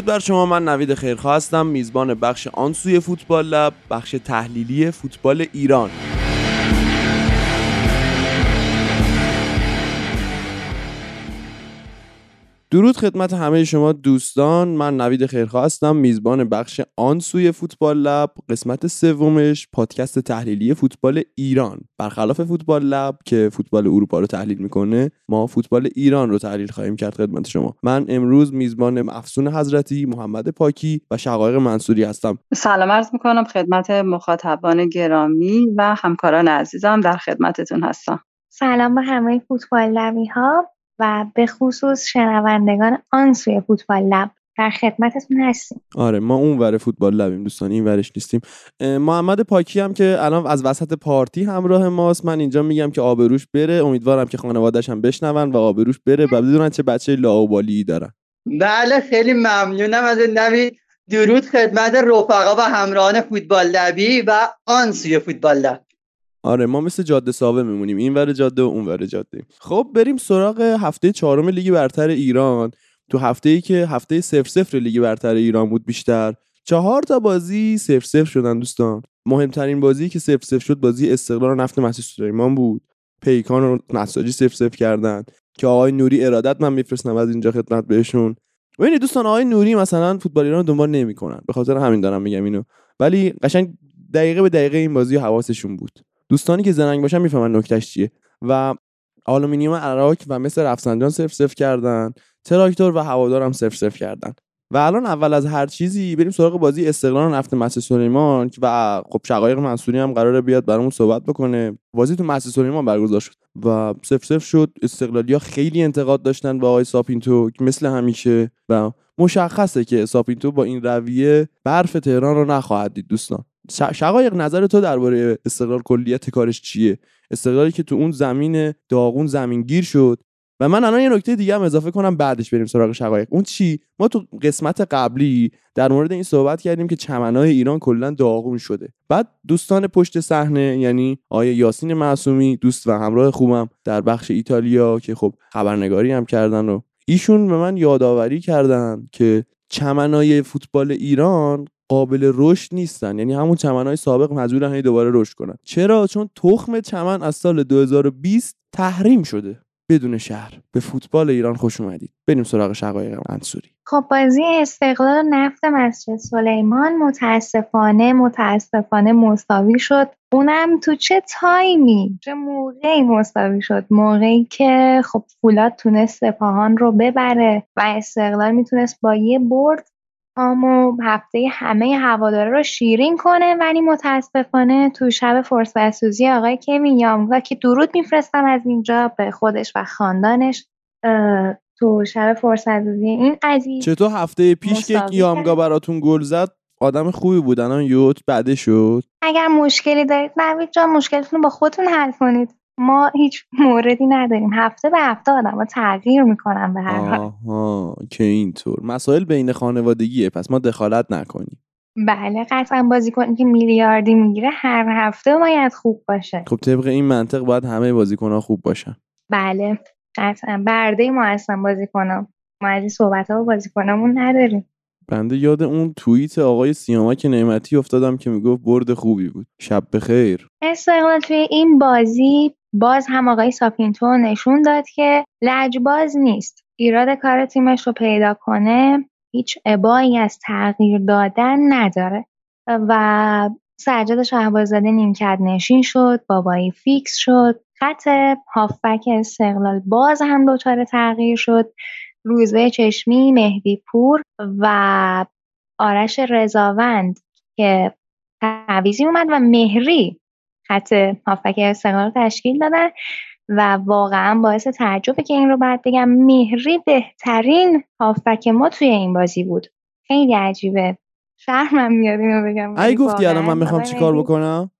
درود بر شما من نوید خیرخواه هستم میزبان بخش آنسوی فوتبال لب بخش تحلیلی فوتبال ایران. درود خدمت همه شما دوستان. من نوید خیرخواه هستم میزبان بخش آن سوی فوتبال لب قسمت سومش پادکست تحلیلی فوتبال ایران. برخلاف فوتبال لب که فوتبال اروپا رو تحلیل می‌کنه ما فوتبال ایران رو تحلیل خواهیم کرد خدمت شما. من امروز میزبان افسون حضرتی محمد پاکی و شقایق منصوری هستم. سلام عرض می‌کنم خدمت مخاطبان گرامی و همکاران عزیزم در خدمتتون هستم. سلام به همه فوتبال لبی ها و به خصوص شنوندگان آن سوی فوتبال لب در خدمتتون هستیم. آره ما اون ور فوتبال لبیم دوستان این ورش نیستیم. محمد پاکی هم که الان از وسط پارتی همراه ماست. من اینجا میگم که آبروش بره. امیدوارم که خانوادهش هم بشنون و آبروش بره. و بدونن چه بچه لاوبالی دارن. بله خیلی ممنونم از نوید. درود خدمت رفقا و همراهان فوتبال لبی و آن سوی فوتبال لب. آره ما مثل جاده سابه میمونیم این ور جاده و اون ور جاده. خب بریم سراغ هفته چهارم لیگ برتر ایران. تو هفته ای که هفته سف سفر لیگ برتر ایران بود بیشتر چهار تا بازی سف سفر شدن دوستان. مهمترین بازی که سف سفر شد بازی استقلال و نفت مسیح سلیمان بود. پیکان و نساجی سف سفر کردن. که آقای نوری ارادت من میفرستم از اینجا خدمت بهشون. ببینید دوستان آقای نوری مثلا فوتبال ایران دنبال نمی‌کنن. به خاطر همین دارم میگم اینو. ولی قشنگ دقیقه به دقیقه این بازی حواسشون بود. دوستانی که زرنگ باشن می‌فهمن نکتهش چیه. و آلومینیوم اراک و مس رفسنجان صفر صفر کردن تراکتور و هوادار هم صفر صفر کردن. و الان اول از هر چیزی بریم سراغ بازی استقلال نفت مسجد سلیمان و خب شقایق منصوری هم قراره بیاد برامون صحبت بکنه. بازی تو مسجد سلیمان برگزار شد و صفر صفر شد. استقلالیا خیلی انتقاد داشتن به آقای ساپینتو مثل همیشه و مشخصه که ساپینتو با این رویه برف تهران رو نخواهد دید دوستان. شقایق نظر تو درباره استقلال کلیت کارش چیه؟ استقلالی که تو اون زمین داغون زمین گیر شد. و من الان یه نکته دیگه هم اضافه کنم بعدش بریم سراغ شقایق. اون چی؟ ما تو قسمت قبلی در مورد این صحبت کردیم که چمنای ایران کلا داغون شده. بعد دوستان پشت صحنه یعنی آیه یاسین معصومی دوست و همراه خوبم در بخش ایتالیا که خب خبرنگاری هم کردن و ایشون به من یادآوری کردن که چمنای فوتبال ایران قابل رشد نیستن. یعنی همون چمنهای سابق مجبورن هی دوباره رشد کنن. چرا؟ چون تخم چمن از سال 2020 تحریم شده. بدون شهر. به فوتبال ایران خوش اومدید. بریم سراغ شقایق منصوری. خب بازی استقلال نفت مسجد سلیمان متاسفانه متاسفانه مساوی شد. اونم تو چه تایمی؟ چه موقعی مساوی شد؟ موقعی که خب فولاد تونست سپاهان رو ببره و استقلال می‌تونست با یه برد و هفته همه هواداره رو شیرین کنه ولی متاسفانه تو شب فرصت سوزی آقای کوین یامگا که درود میفرستم از اینجا به خودش و خاندانش تو شب فرصت سوزی این عزیز. چطور هفته پیش که یامگا براتون گل زد آدم خوبی بود؟ الان یوت بعده شد اگر مشکلی دارید نوید جان مشکلتون رو با خودتون حل کنید. ما هیچ موردی نداریم. هفته به هفته آدم ها تغییر می‌کنن به هر حال. آها که اینطور. مسائل بین خانوادگیه. پس ما دخالت نکنیم. بله قطعا بازیکن که میلیاردی می‌گیره هر هفته باید خوب باشه. خب طبق این منطق باید همه بازیکن ها خوب باشن. بله قطعا. برده ما هستن بازیکنم ما از این صحبت ها با بازیکنامون نداریم. بنده یاد اون توییت آقای سیامک نعمتی افتادم که می‌گفت برد خوبی بود. شب بخیر. استقلال توی این بازی باز هم آقای ساپینتو نشون داد که لجباز نیست. ایراد کار تیمش رو پیدا کنه هیچ عبایی از تغییر دادن نداره. و سجاد شهبازاده نیمکت نشین شد بابایی فیکس شد خط هافبک استقلال باز هم دچار تغییر شد. روزبه چشمی مهدی پور و آرش رضاوند که تعویزی اومد و مهری خط هافبک استقلال تشکیل دادن و واقعا باعث تعجبه که این رو باید بگم. مهری بهترین هافبک ما توی این بازی بود. خیلی عجیبه. شرمم میاد اینو بگم. ای گفتی الان من می‌خوام چیکار بکنم؟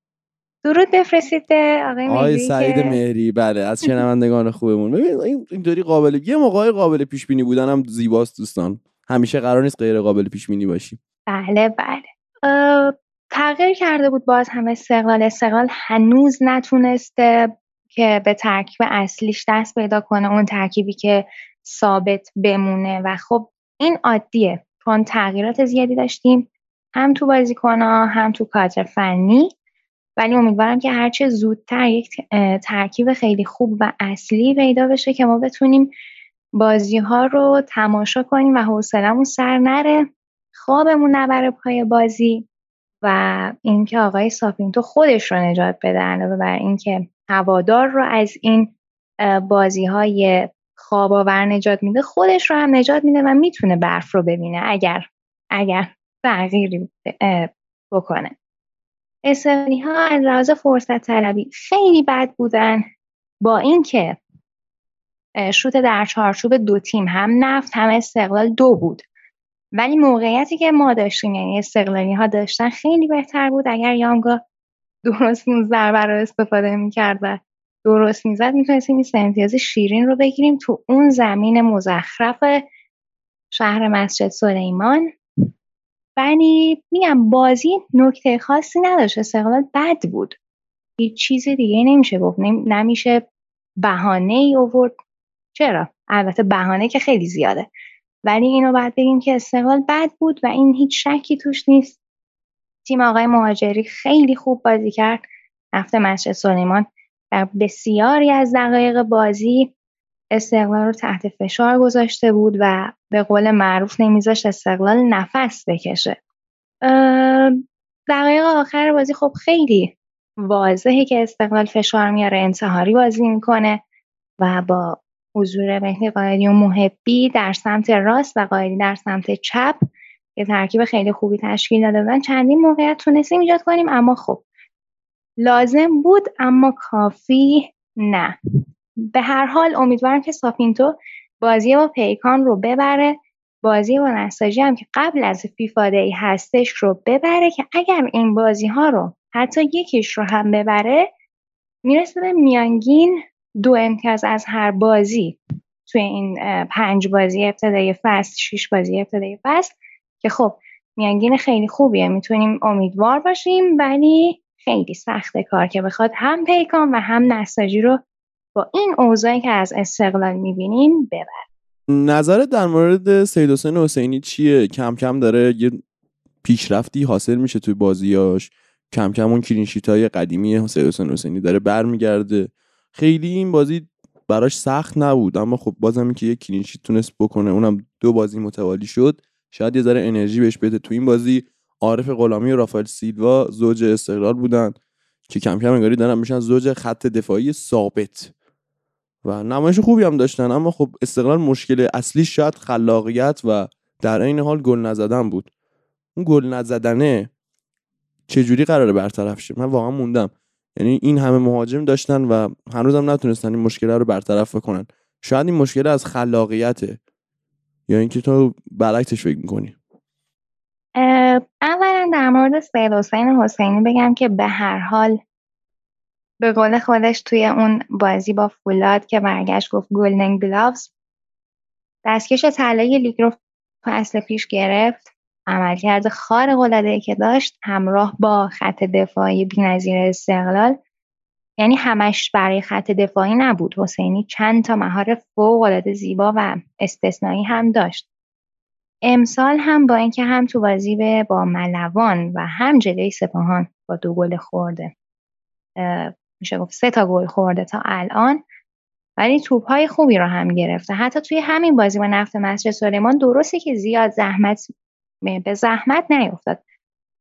درود بفرستید به آقای مهری سعید که... مهری. بله از شنوندگان خوبمون. ببین اینطوری قابل یه موقعی قابل پیش بینی بودنم زیباست دوستان. همیشه قرار نیست غیر قابل پیش بینی باشی. بله بله. تغییر کرده بود باز هم استقلال. استقلال هنوز نتونسته که به ترکیب اصلیش دست پیدا کنه اون ترکیبی که ثابت بمونه. و خب این عادیه. چون تغییرات زیادی داشتیم هم تو بازیکنها هم تو کادر فنی. ولی امیدوارم که هرچه زودتر یک ترکیب خیلی خوب و اصلی پیدا بشه که ما بتونیم بازی ها رو تماشا کنیم و حوصلمون سر نره خوابمون نبره پای بازی و اینکه آقای ساپینتو خودش رو نجات بده علاوه بر اینکه هوادار رو از این بازی های خواب آور نجات میده خودش رو هم نجات میده و می‌تونه برف رو ببینه اگر اگر تغییری بکنه. اسرائیلی ها از لحاظ فرصت طلبی خیلی بد بودن. با اینکه شوت در چارچوب دو تیم هم نفت هم استقلال دو بود. ولی موقعیتی که ما داشتیم یعنی استقلالی ها داشتن خیلی بهتر بود. اگر یانگا درست اون ضربه رو استفاده می‌کرد و درست می‌زد می‌تونستیم این امتیاز شیرین رو بگیریم تو اون زمین مزخرف شهر مسجد سلیمان. ولی میگم بازی نکته خاصی نداشت. استقلال بد بود. هیچ چیز دیگه نمیشه گفت. نمیشه بهانه ای اوورد چرا؟ البته بهانه که خیلی زیاده. ولی اینو باید بگیم که استقلال بد بود و این هیچ شکی توش نیست. تیم آقای مهاجری خیلی خوب بازی کرد. هفته مسجد سلیمان. در بسیاری از دقایق بازی استقلال رو تحت فشار گذاشته بود و به قول معروف نمیذاشت استقلال نفس بکشه. دقایق آخر بازی خب خیلی واضحه که استقلال فشار میاره انتحاری بازی می‌کنه و با حضور مهدی قایدی و محبی در سمت راست و قایدی در سمت چپ که ترکیب خیلی خوبی تشکیل داده بودن. چندین موقعیت تونستیم ایجاد کنیم اما خب لازم بود اما کافی نه. به هر حال امیدوارم که ساپینتو بازی با پیکان رو ببره. بازی با نساجی هم که قبل از فیفا دی هستش رو ببره که اگر این بازی ها رو حتی یکیش رو هم ببره می‌رسه به میانگین دو امتیاز از هر بازی توی این پنج بازی ابتدای فصل شش بازی ابتدای فصل. که خب میانگین خیلی خوبیه. می‌تونیم امیدوار باشیم ولی خیلی سخته کار که بخواد هم پیکان و هم نساجی رو با این اوضاعی که از استقلال می‌بینیم ببر. نظرت در مورد سید حسین حسینی چیه؟ کم کم داره یه پیشرفتی حاصل میشه توی بازیاش کم کم اون کلینشیت های قدیمی سید حسین حسینی داره برمیگرده. خیلی این بازی براش سخت نبود اما خب بازم که یه کلینشیت تونست بکنه اونم دو بازی متوالی شد. شاید یه ذره انرژی بهش بده. تو این بازی عارف غلامی و رافائل سیلوا زوج استقلال بودن که کم کم انگاری دارن میشن زوج خط دفاعی ثابت. و نمایش خوبی هم داشتن اما خب استقلال مشکل اصلی شاید خلاقیت و در این حال گل نزدن بود. اون گل نزدنه چجوری قراره برطرف شه؟ من واقعا موندم. یعنی این همه مهاجم داشتن و هنوزم نتونستن این مشکل رو برطرف کنن شاید این مشکل از خلاقیته. یا اینکه تو برعکسش فکر می‌کنی؟ اولا در مورد سید حسین حسینی بگم که به هر حال به قول خودش توی اون بازی با فولاد که برگشت گفت گلدن گلاوز دستکش طلای لیگ رو فصل پیش گرفت. عملکرد خارق العاده که داشت همراه با خط دفاعی بی‌نظیر استقلال. یعنی همش برای خط دفاعی نبود. حسینی چند تا مهار فوق العاده زیبا و استثنایی هم داشت. امسال هم با اینکه هم تو بازی به با ملوان و هم جلوی سپاهان با دو گل خورده. میشه گفت سه تا گل خورده تا الان. ولی توپ های خوبی رو هم گرفته. حتی توی همین بازی با نفت مسجد سلیمان درسته که زیاد زحمت به زحمت نیفتاد.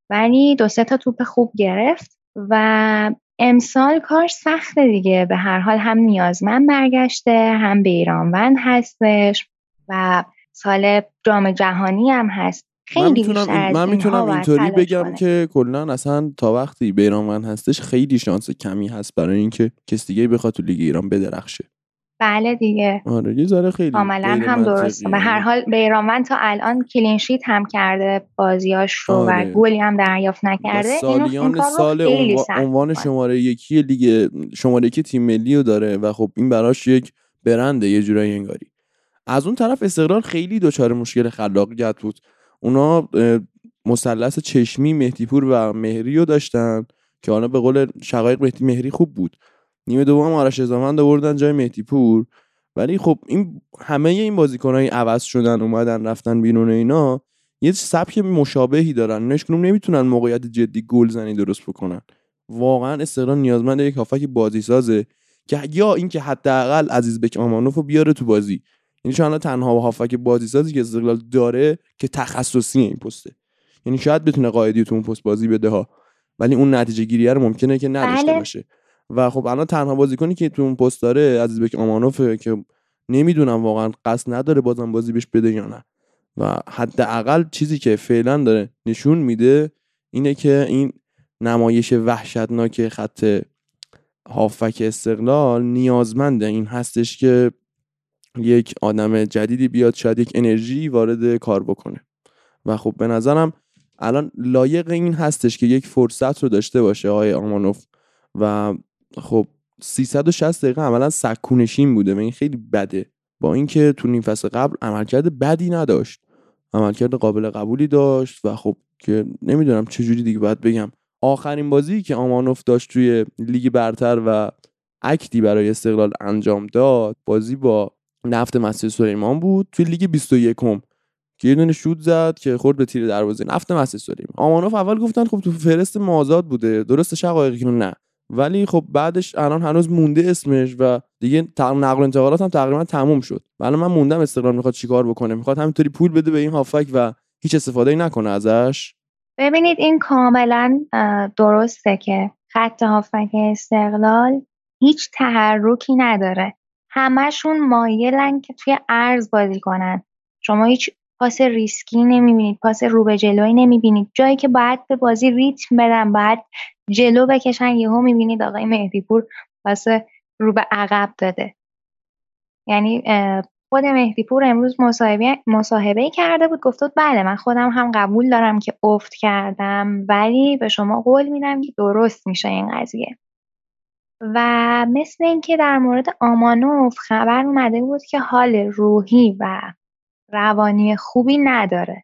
ولی دو سه تا توپ خوب گرفت و امسال کار سخته دیگه. به هر حال هم نیازمند برگشته هم بیرانوند هستش و سال جام جهانی هم هست. من می‌تونم, من می‌تونم اینطوری بگم که کلا اصلا تا وقتی بیرانوند هستش خیلی شانس کمی هست برای اینکه کس دیگه بخواد تو لیگ ایران بدرخشه. بله دیگه. آره یه ذره خیلی کاملا هم درست به هر حال بیرانوند تا الان کلینشیت هم کرده بازیاش رو آره. و گلی هم دریافت نکرده. سالیان سال عنوان شماره یکی لیگ شماره یکی تیم ملی رو داره و خب این براش یک برنده یه جورایی انگاری. از اون طرف استقلال خیلی دچار مشکل خلاقیت بود. اونا مثلث چشمی مهدیپور و مهری رو داشتن که حالا به قول شقایق مهدی مهری خوب بود. نیمه دوم آرش زمان آوردن جای مهدی پور. ولی خب این همه این بازیکنای عوض شدن اومدن رفتن بیرون اینا یه سبک مشابهی دارن. نش نمی‌تونن موقعیت جدی گل زنی درست بکنن. واقعا استقلال نیازمند یک هافک بازی سازه که یا اینکه حداقل عزیز بک آمانوف رو بیاره تو بازی. یعنی چون تنها هافک بازی سازی که استقلال داره که تخصصی این پسته. یعنی شاید بتونه قائدی تو اون پست بازی بده ها ولی اون نتیجه گیریه رو ممکنه که نداشته بله. باشه. و خب الان تنها بازیکنی که تو اون پست داره عزیز بک آمانوفه که نمی‌دونم واقعا قصد نداره بازم بازی بهش بده یا نه. و حداقل چیزی که فعلا داره نشون میده اینه که این نمایش وحشتناک خط هافک استقلال نیازمنده. این هستش که یک آدم جدیدی بیاد شاید یک انرژی وارد کار بکنه. و خب به نظرم الان لایق این هستش که یک فرصت رو داشته باشه آقای آمانوف. و خب 360 دقیقه عملا سکونشین بوده و این خیلی بده. با اینکه تو نیم فصل قبل عملکرد بدی نداشت. عملکرد قابل قبولی داشت و خب که نمی‌دونم چجوری دیگه باید بگم. آخرین بازی که آمانوف داشت توی لیگ برتر و اکتی برای استقلال انجام داد بازی با نفت مسجد سلیمان بود توی لیگ 21 م که یه دونه شوت زد که خورد به تیر دروازه. نفت مسجد سلیمان. آمانوف اول گفتن خب تو فرست مازاد بوده. درست شقایقی نه. ولی خب بعدش الان هنوز مونده اسمش و دیگه نقل انتقالات هم تقریبا تموم شد. ولی من موندم استقلال می‌خواد چیکار بکنه. می‌خواد همینطوری پول بده به این هافک و هیچ استفاده ای نکنه ازش. ببینید این کاملا درسته که خط هافک استقلال هیچ تحرکی نداره. همشون مایلن که توی ارز بازی کنن. شما هیچ پاس ریسکی نمی‌بینید پاس رو به جلوی نمی‌بینید. جایی که باید به بازی ریتم بدن باید جلو بکشن یهو می‌بینید آقای مهدی پور پاس رو به عقب داده. یعنی خود مهدی پور امروز مصاحبه مصاحبه کرده بود بود بله من خودم هم قبول دارم که افت کردم ولی به شما قول میدم که درست میشه این قضیه. و مثل اینکه در مورد آمانوف خبر اومده بود که حال روحی و روانی خوبی نداره.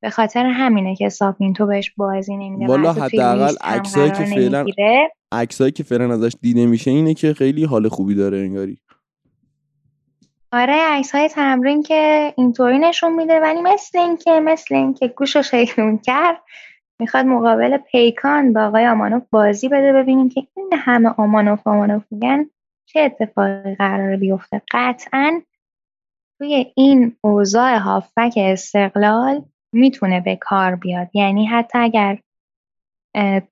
به خاطر همینه که ساپینتو بهش بازی نمیده والا حداقل عکسایی که فعلا عکسایی که فعلا ازش دیده میشه اینه که خیلی حال خوبی داره انگاری. آره عکس های تمرین که اینطوری نشون میده ولی مثل اینکه مثل اینکه گوشو شیطون کرد می‌خواد مقابل پیکان با آقای آمانوف بازی بده ببینیم که این همه آمانوف آمانوف میگن چه اتفاقی قرار بیفته. قطعا توی این اوضاع هافبک استقلال می‌تونه به کار بیاد. یعنی حتی اگر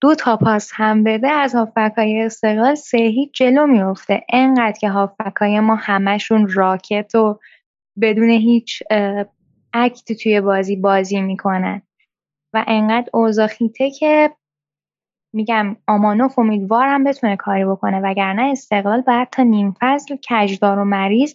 دو تا پاس هم بده از هافبکای استقلال سه هیچ جلو میفته انقدر که هافبکای ما همشون راکت و بدون هیچ اکتی توی بازی بازی می‌کنن. و انقدر اوزاخیته که میگم آمانوف امیدوارم بتونه کاری بکنه وگرنه استقلال بعد تا نیم فصل کجدار و مریض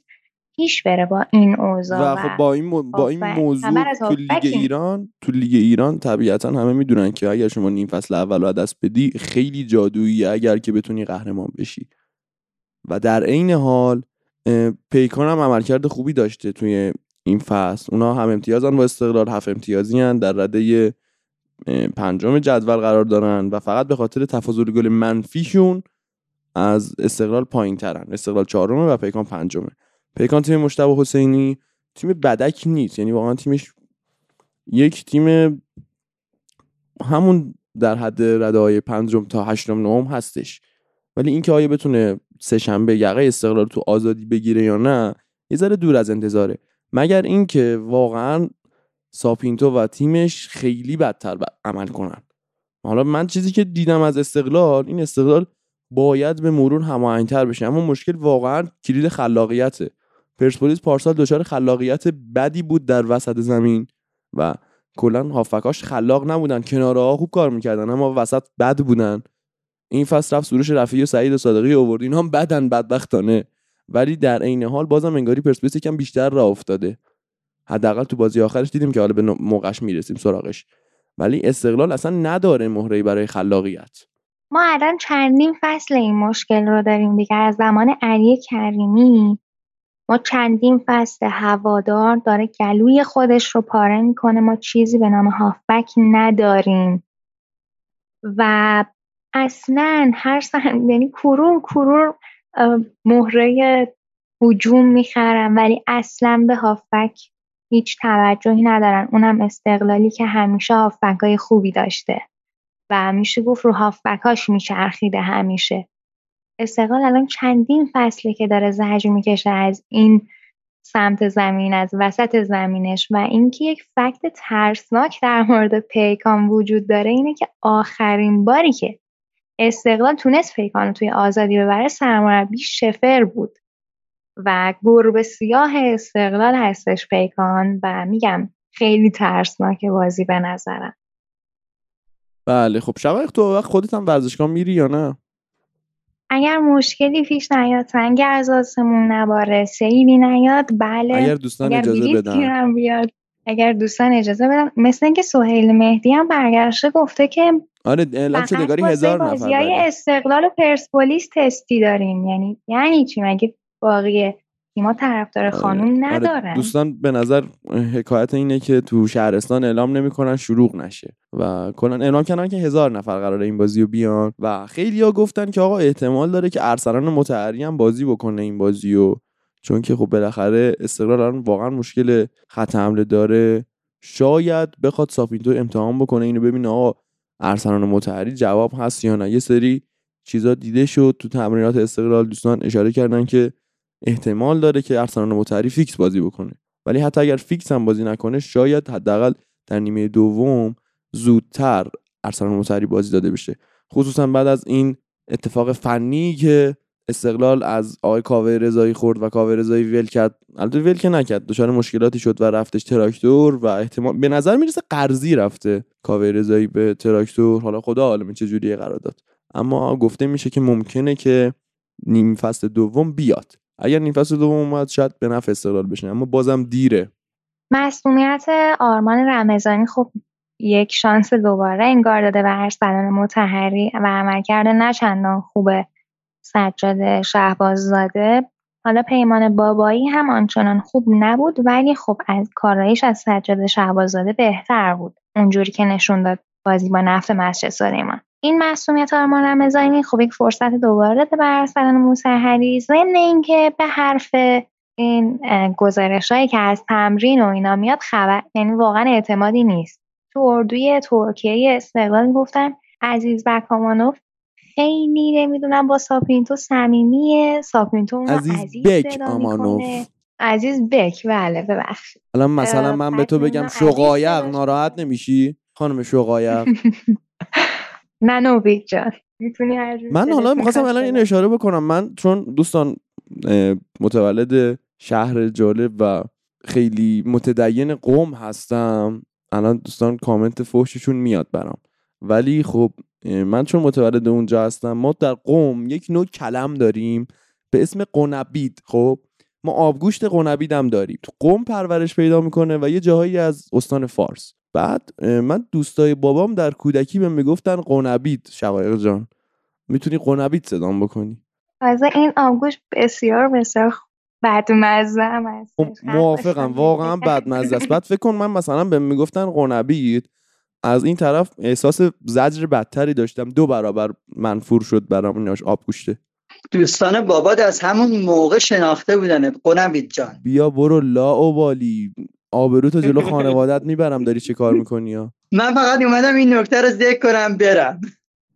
پیش بره با این اوضاع و خب با این, با این موضوع تو لیگ ایران تو لیگ ایران طبیعتا همه می‌دونن که اگر شما نیم فصل اول رو دست بدی خیلی جادویی اگر که بتونی قهرمان بشی. و در عین حال پیکان هم عملکرد خوبی داشته توی این فصل. اونا هم امتیازن با استقلال هفت امتیازی هن در رده پنجم جدول قرار دارن و فقط به خاطر تفاضل گل منفیشون از استقلال پایین ترن استقلال چهارمه و پیکان پنجمه. پیکان تیم مشتبه حسینی تیم بدک نیست. یعنی واقعا تیمش یک تیم همون در حد رده های پنجم تا هشتم نهم هستش. ولی اینکه آیا بتونه سه شنبه یقه استقلال تو آزادی بگیره یا نه یه ذره دور از انتظاره. مگر اینکه واقعا ساپینتو و تیمش خیلی بدتر عمل کنن. حالا من چیزی که دیدم از استقلال این استقلال باید به مرور هماهنگتر بشه اما مشکل واقعا کلید خلاقیته. پرسپولیس پارسال دچار خلاقیت بدی بود در وسط زمین و کلا هافکاش خلاق نبودن کناره ها خوب کار می‌کردن اما وسط بد بودن. این فصل رفت سروش رفیعی و سعید صادقی آورد. اینا هم بدن بدبختانه. ولی در عین حال بازم انگاری پرسپولیس یکم بیشتر راه افتاده. حداقل تو بازی آخرش دیدیم که حالا به موقعش می‌رسیم سراغش. ولی استقلال اصلا نداره مهره برای خلاقیت. ما الان چندین فصل این مشکل رو داریم دیگه. از زمان علی کریمی ما چندین فصل هوادار داره گلوی خودش رو پاره می‌کنه. ما چیزی به نام هافبک نداریم. و اصلا هر سن یعنی کرور کرور مهره هجوم می‌خرم. ولی اصلا به هافبک هیچ توجهی ندارن. اونم استقلالی که همیشه هافبک خوبی داشته. و میشه گفت رو هافبکاش میچرخیده همیشه. استقلال الان چندین فصله که داره زجر می‌کشه از این سمت زمین از وسط زمینش. و اینکه یک فکت ترسناک در مورد پیکان وجود داره اینه که آخرین باری که استقلال تونست پیکان رو توی آزادی ببره سرمربی شفر بود. و گربه سیاه استقلال هستش پیکان و میگم خیلی ترسناک بازی به نظرم. بله خب شقایق تو وقت خودت هم ورزشگاه میری یا نه؟ اگر مشکلی پیش نیاد سنگ از آسمون نباره سیلی نیاد بله. اگر دوستان اجازه بدن. بیاد. اگر دوستان اجازه بدن. مثل اینکه سهیل مهدی هم برگشته گفته که آره اعلام شده هزار نفر استقلال و پرسپولیس تستی داریم. یعنی یعنی چی؟ مگه باقی تیما طرفدار آره. خانوم آره. ندارن دوستان به نظر حکایت اینه که تو شهرستان اعلام نمی‌کنن شروع نشه و کلا اعلام کردن که هزار نفر قراره این بازی رو بیان و خیلی ها گفتن که آقا احتمال داره که ارسلان متحری هم بازی بکنه این بازی رو چون که خب بالاخره استقلال واقعا مشکل خط حمله داره شاید بخواد ساپینتو امتحان بکنه اینو ببینه آقا ارسلان مطهری جواب هست یا نه یه سری چیزا دیده شد تو تمرینات استقلال دوستان اشاره کردن که احتمال داره که ارسلان مطهری فیکس بازی بکنه. ولی حتی اگر فیکس هم بازی نکنه شاید حداقل در نیمه دوم زودتر ارسلان مطهری بازی داده بشه. خصوصا بعد از این اتفاق فنی که استقلال از آقای کاوه رضایی خورد و کاوه رضایی ول کرد. البته ول که نکرد دچار مشکلاتی شد و رفتش تراکتور و احتمال به نظر می‌رسه قرضی رفته کاوه رضایی به تراکتور. حالا خدا عالمه چه جوریه قرار داد. اما گفته میشه که ممکنه که نیم فصل دوم بیاد. اگر نیم فصل دوم اومد شاید به نفع استقلال بشه اما بازم دیره. مسئولیت آرمان رمضانی خب یک شانس دوباره انگار داده به ارسلان متحری و عملکرد نه چندان خوبه سجاد شهباززاده. حالا پیمان بابایی هم آنچنان خوب نبود ولی خب از کارایش از سجاد شهباززاده بهتر بود. اونجوری که نشون داد بازی با نفت مسجد سلیمان. این مسئولیت آرمان رمضانی خب یک فرصت دوباره به ارسلان موسهری ضمن اینکه به حرف این گزارش هایی که از تمرین و اینا میاد خبر یعنی واقعا اعتمادی نیست. تو اردوی ترکیه استقلال گفتن عزیز بکامانوف خیلی نمی‌دونم با ساپینتو صمیمیه. ساپینتو عزیز, عزیز بک آمانوف. عزیز بک بله ببخشید. الان مثلا من به تو بگم شقایق ناراحت نمیشی؟ خانم شقایق. نه نوبیک جان من حالا می‌خواستم الان این اشاره بکنم. من چون دوستان متولد شهر جالب و خیلی متدین قوم هستم الان دوستان کامنت فوششون میاد برام. ولی خب من چون متولد اونجا هستم ما در قوم یک نوع کلم داریم به اسم قنبید. خب ما آبگوشت قنبید هم داریم. تو قوم پرورش پیدا می‌کنه و یه جاهایی از استان فارس. بعد من دوستای بابام در کودکی به می‌گفتن قنبید. شقایق جان می‌تونی قنبید صدام بکنی؟ از این آبگوش بسیار بسیار بدمزه هم خب، موافقم. واقعا بدمزه است. بعد فکر کن من مثلا به می‌گفتن قنبید. از این طرف احساس زجر بدتری داشتم. دو برابر منفور شد برام. ایناش آب گوشته. دوستان بابات از همون موقع شناخته بودن قنبید جان. بیا برو لا اوبالی. آبرو تو جلو خانوادت می‌برم داری چه کار می‌کنی یا؟ من فقط اومدم این نکته رو ذکر کنم برم.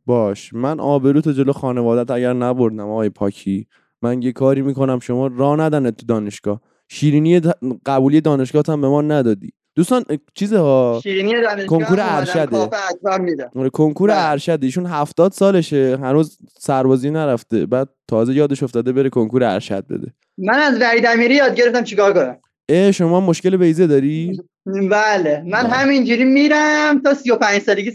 باش. من آبرو تو جلو خانوادت اگر نبردم آقای پاکی من یه کاری می‌کنم شما راه ندن تو دانشگاه. شیرینی قبولی دانشگاه هم به ما ندادی. دوستان چیزه ها کنکور ارشده. آره، کنکور بله. ارشده. ایشون هفتاد سالشه. هنوز سربازی نرفته. بعد تازه یادش افتاده بره کنکور ارشد بده. من از وحید امیری یاد گرفتم چیکار کنم؟ اه شما مشکل بیزه داری؟ بله من بله. همینجوری میرم تا 35 سالگی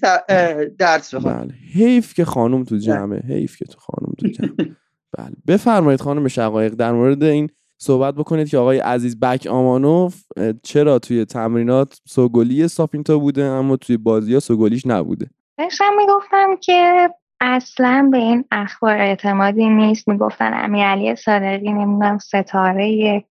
درس بخونم. بله. حیف که خانم تو جمعه حیف که تو خانم تو جمعه. بله. بفرمایید خانم شقایق در مورد این صحبت بکنید که آقای عزیز بک آمانوف چرا توی تمرینات سوگلی ساپینتا بوده اما توی بازی ها سوگلیش نبوده؟ داشتم می‌گفتم که اصلا به این اخبار اعتمادی نیست. می‌گفتن امیرعلی صادقی نمی‌دونم ستاره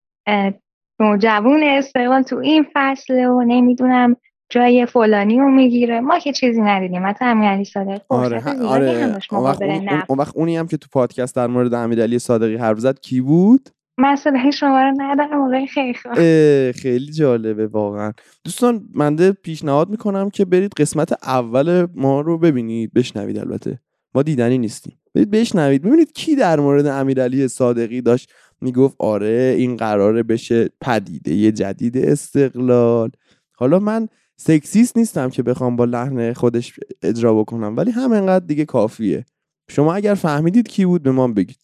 نوجوون استقلال تو این فصل و نمی‌دونم جای فلانی رو می‌گیره. ما که چیزی ندیدیم. مثلا امیرعلی صادقی آره آره. اون وقت, اون وقت اونی هم که تو پادکست در مورد امیرعلی صادقی حرف زد کی بود؟ مسئله شما رو ندارم آقای خیلی خیلی جالبه واقعا. دوستان منده پیشنهاد می‌کنم که برید قسمت اول ما رو ببینید. بشنوید البته. ما دیدنی نیستیم. برید بشنوید. ببینید کی در مورد امیرعلی صادقی داشت می‌گفت آره این قراره بشه پدیده یه جدید استقلال. حالا من سکسیست نیستم که بخوام با لحن خودش اجرا بکنم ولی همینقدر دیگه کافیه. شما اگر فهمیدید کی بود به ما بگید.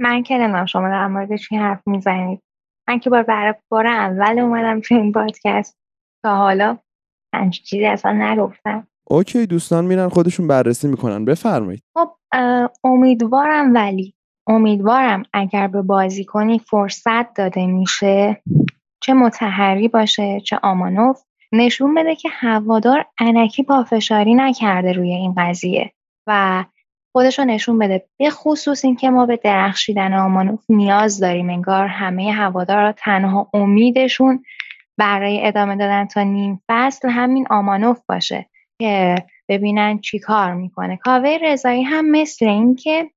من که نمی‌دونم شما در مورد چی حرف می‌زنید. من که بار برای بار اول اومدم تو این پادکست تا حالا پنج چیزی اصلا نگفتم. اوکی دوستان میرن خودشون بررسی می‌کنن. بفرمایید. خب امیدوارم ولی. امیدوارم اگر به بازیکنی فرصت داده میشه. چه متحری باشه چه آمانوف. نشون بده که هوادار علکی پافشاری نکرده روی این قضیه و خودش رو نشون بده. به خصوص اینکه ما به درخشیدن آمانوف نیاز داریم. انگار همه هوادارا تنها امیدشون برای ادامه دادن تا نیم فصل همین آمانوف باشه که ببینن چی کار می‌کنه. کاوه رضایی هم مثل اینکه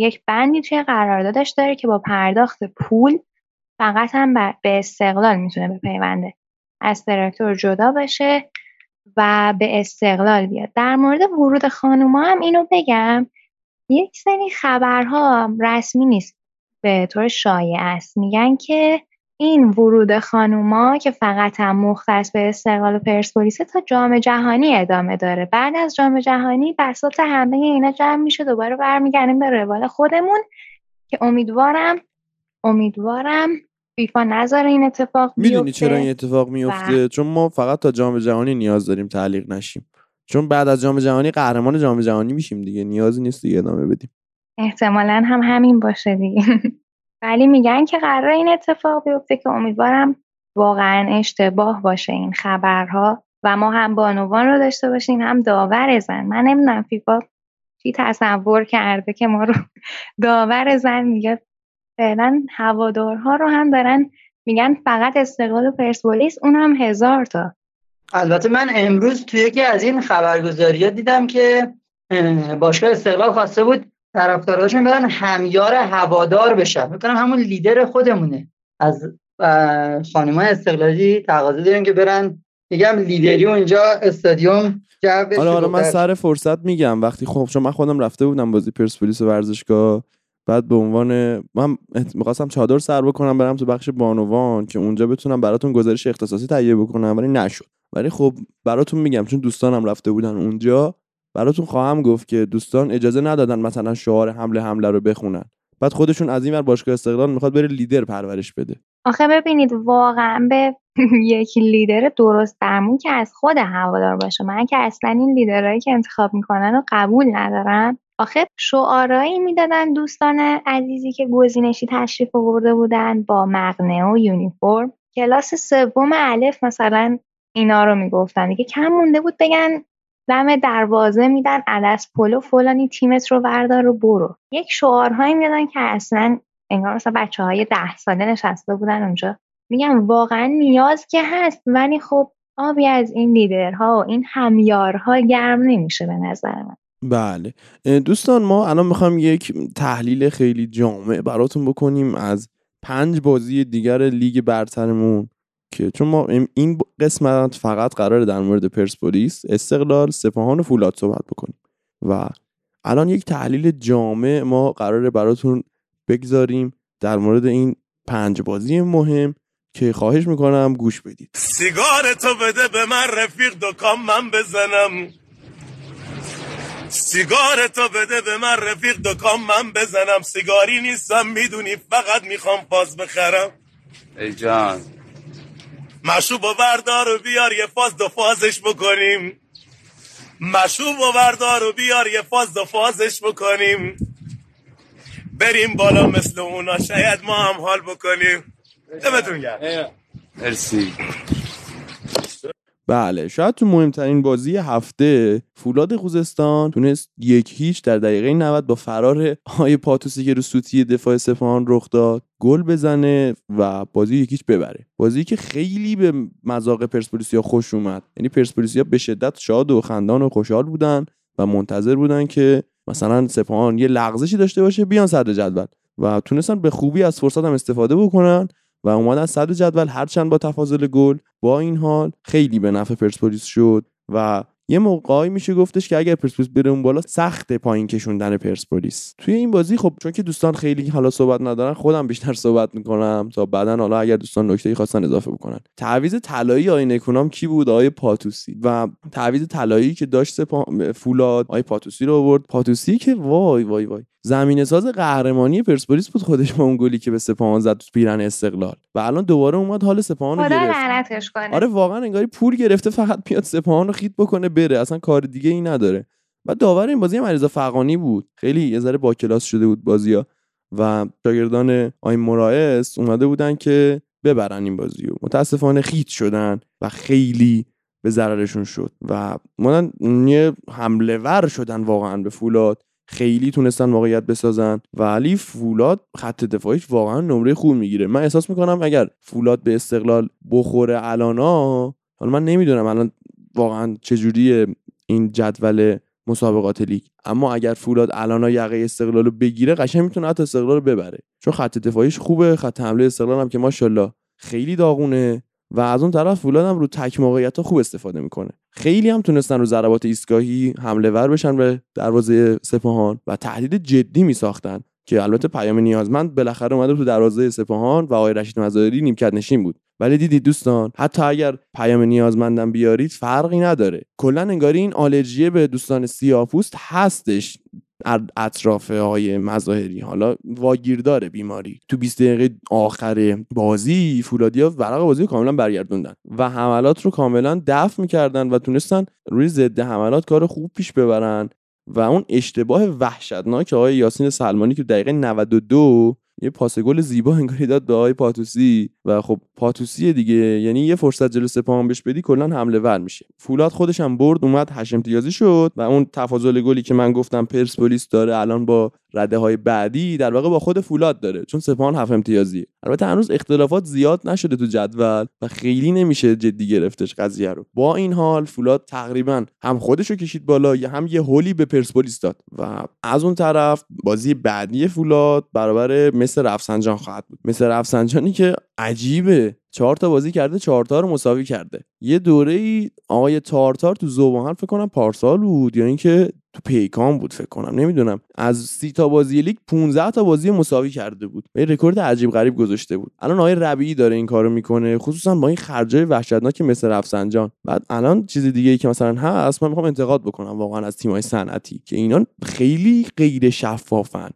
یک بندی توی قراردادش داره که با پرداخت پول فقط هم به استقلال می‌تونه بپیونده. از تراکتور جدا بشه و به استقلال بیاد. در مورد ورود خانوما هم اینو بگم. یک سری خبرها رسمی نیست. به طور شایع است. میگن که این ورود خانوما که فقط هم مختص به استقلال پرسپولیس تا جام جهانی ادامه داره. بعد از جام جهانی بساط همه اینا جمع میشه دوباره برمیگردیم به روال خودمون که امیدوارم امیدوارم فیفا نظر این اتفاق می‌دونی چرا این اتفاق میفته چون ما فقط تا جام جهانی نیاز داریم تعلیق نشیم. چون بعد از جام جهانی قهرمان جام جهانی میشیم دیگه. نیازی نیست دیگه ادامه بدیم. احتمالا هم همین باشه دیگه. ولی میگن که قرار این اتفاق بیفته که امیدوارم واقعا اشتباه باشه این خبرها و ما هم بانوان رو داشته باشیم هم داور زن. من نمی‌دونم فیفا چی تصور کرده که ما رو داور زن میگه. فعلا هوادارها رو هم دارن میگن فقط استقلال و پرسپولیس اون هم هزار تا. البته من امروز توی یکی از این خبرگزاری دیدم که باشگاه استقلال خواسته بود طرفداراشون برن همیار هوادار بشن. می‌کنم همون لیدر خودمونه. از خانمای استقلالی تقاضا داریم که برن. میگم لیدری اونجا استادیوم حالا حالا من سر فرصت میگم. وقتی خب چون من خودم رفته بودم بازی پرسپولیس ورزشگاه بعد به عنوان من می‌خواستم چادر سر بکنم برم تو بخش بانوان که اونجا بتونم براتون گزارش اختصاصی تهیه بکنم ولی نشد. ولی خب براتون میگم چون دوستانم رفته بودن اونجا براتون خواهم گفت که دوستان اجازه ندادن مثلا شعار حمله حمله رو بخونن. بعد خودشون از این ور باشگاه استقلال می‌خواد بره لیدر پرورش بده. آخه ببینید واقعا به یک لیدر درست درمون که از خود هوادار باشه. من که اصلا این لیدرهایی که انتخاب می‌کنن رو قبول ندارم. آخه شعارایی می‌دادن دوستان عزیزی که گزینشی تشریف آورده بودن با مغنه و یونیفرم. کلاس سوم الف مثلا اینا رو می‌گفتن. دیگه کم مونده بود بگن دم دروازه میدن عدس پلو فلانی تیمت رو بردار و برو. یک شعارهایی می‌دادن که اصلا انگار مثلا بچه های ده ساله نشسته بودن اونجا. میگم واقعا نیاز که هست ولی خب آبی از این لیدرها و این همیارها گرم نمیشه به نظر من. بله. دوستان ما الان می‌خوام یک تحلیل خیلی جامع براتون بکنیم از پنج بازی دیگر لیگ برترمون. که چون ما این قسمت فقط قراره در مورد پرسپولیس استقلال سپاهان و فولاد صحبت بکنیم. و الان یک تحلیل جامع ما قراره براتون بگذاریم در مورد این پنج بازی مهم که خواهش می‌کنم گوش بدید. سیگار تو بده به من رفیق دکان من بزنم. سیگار تو بده به من رفیق دکان من بزنم. سیگاری نیستم می‌دونی فقط می‌خوام پاس بخرم. ای جان. مشروب و بردار و بیار یه فاز دو فازش بکنیم. مشروب و بردار و بیار یه فاز دو فازش بکنیم. بریم بالا مثل اونا. شاید ما هم حال بکنیم. دمتون گرم. مرسی. بله شاید تو مهمترین بازی هفته فولاد خوزستان تونست یک هیچ در دقیقه 90 با فرار های پاتوسی که رو سوتی دفاع سپاهان رخ داد گل بزنه و بازی یکیش ببره. بازی که خیلی به مذاق پرسپولیسیا خوش اومد. یعنی پرسپولیسیا به شدت شاد و خندان و خوشحال بودن و منتظر بودن که مثلا سپاهان یه لغزشی داشته باشه بیان صدر جدول. و تونستن به خوبی از فرصت هم استفاده بکنن. و اومدن صد جدول هرچند با تفاضل گل با این حال خیلی به نفع پرسپولیس شد و یه موقعی میشه گفتش که اگر پرسپولیس بره اون بالا سخت پایین کشوندن پرسپولیس. توی این بازی خب چون که دوستان خیلی حالا صحبت ندارن خودم بیشتر صحبت می‌کنم تا بعدا حالا اگر دوستان نکته خواستن اضافه بکنن. تعویض طلایی آینه کنام کی بود؟ آقای پاتوسی. و تعویض طلایی که داشت سپا... فولاد آقای پاتوسی رو آورد. پاتوسی که وای وای وای. زمین ساز قهرمانی پرسپولیس بود خودش با اون گلی که به سپاهان زد تو پیرن استقلال. و الان دوباره اومد حال سپاهان رو گرفت. کنه. آره واقعا انگاری پول گرفته فقط بیاد سپاهان رو خیت بکنه بره. اصلا کار دیگه ای نداره. و داور این بازی هم علیرضا فقانی بود. خیلی یه ذره با کلاس شده بود بازی و شاگردان آی مرائس اومده بودن که ببرن این بازی رو. متاسفانه خیت شدن و خیلی به ضررشون شد. و مانن یه حمله ور شدن واقعا به فولاد. خیلی تونستن موقعیت بسازن. ولی فولاد خط دفاعیش واقعا نمره خوب می‌گیره. من احساس می‌کنم اگر فولاد به استقلال بخوره الانا حالا من نمی‌دونم الان واقعا چجوریه این جدول مسابقات لیگ. اما اگر فولاد الانا یقه استقلال رو بگیره قشنگ می‌تونه حتی استقلال رو ببره. چون خط دفاعیش خوبه خط حمله استقلال هم که ماشاءالله خیلی داغونه. و از اون طرف فولاد هم رو تک موقعیت ها خوب استفاده می‌کنه. خیلی هم تونستن رو ضربات ایستگاهی حمله ور بشن به دروازه سپاهان و تهدید جدی میساختن که البته پیام نیازمند بالاخره اومده تو دروازه سپاهان و آقای رشید مزاری نیمکت نشین بود. ولی دیدید دوستان حتی اگر پیام نیازمندم بیارید فرقی نداره. کلا انگاری این آلرژی به دوستان سیاپوست هستش. اطراف های مظاهری. حالا واگیر داره بیماری. تو 20 دقیقه آخر بازی فولادیا ورق بازی کاملا برگردوندن و حملات رو کاملا دفع می‌کردن و تونستن روی ضد حملات کار خوب پیش ببرن و اون اشتباه وحشتناک آقای یاسین سلمانی که دقیقه 92 یه پاس گل زیبا انگاری داد به آقای پاتوسی و خب پاتوسی دیگه یعنی یه فرصت جلو سپاهان بهش بدی کلا حمله ور میشه. فولاد خودش هم برد اومد هشت امتیازی شد و اون تفاضل گلی که من گفتم پرسپولیس داره الان با رده های بعدی در واقع با خود فولاد داره چون سپاهان هفت امتیازیه. البته هنوز اختلافات زیاد نشده تو جدول و خیلی نمیشه جدی گرفتش قضیه رو. با این حال فولاد تقریبا هم خودش رو کشید بالا یا هم یه هولی به پرسپولیس داد و از اون طرف بازی بعدی فولاد برابر مس رفسنجان خواهد بود. مس رفسنجانی که عجیبه. چهار تا بازی کرده چهار تا رو مساوی کرده. یه دوره ای آقای تارتار تو ذوب‌آهن فکر کنم پارسال بود یا اینکه تو پیکان بود فکر کنم. نمی‌دونم. از سی تا بازی لیگ 15 تا بازی مساوی کرده بود. یه رکورد عجیب غریب گذاشته بود. الان آقای ربیعی داره این کارو می‌کنه خصوصا با این خرجای وحشتناک مس رفسنجان. بعد الان چیز دیگه ای که مثلا هست من می‌خوام انتقاد بکنم واقعا از تیمای صنعتی که اینا خیلی غیر شفافن.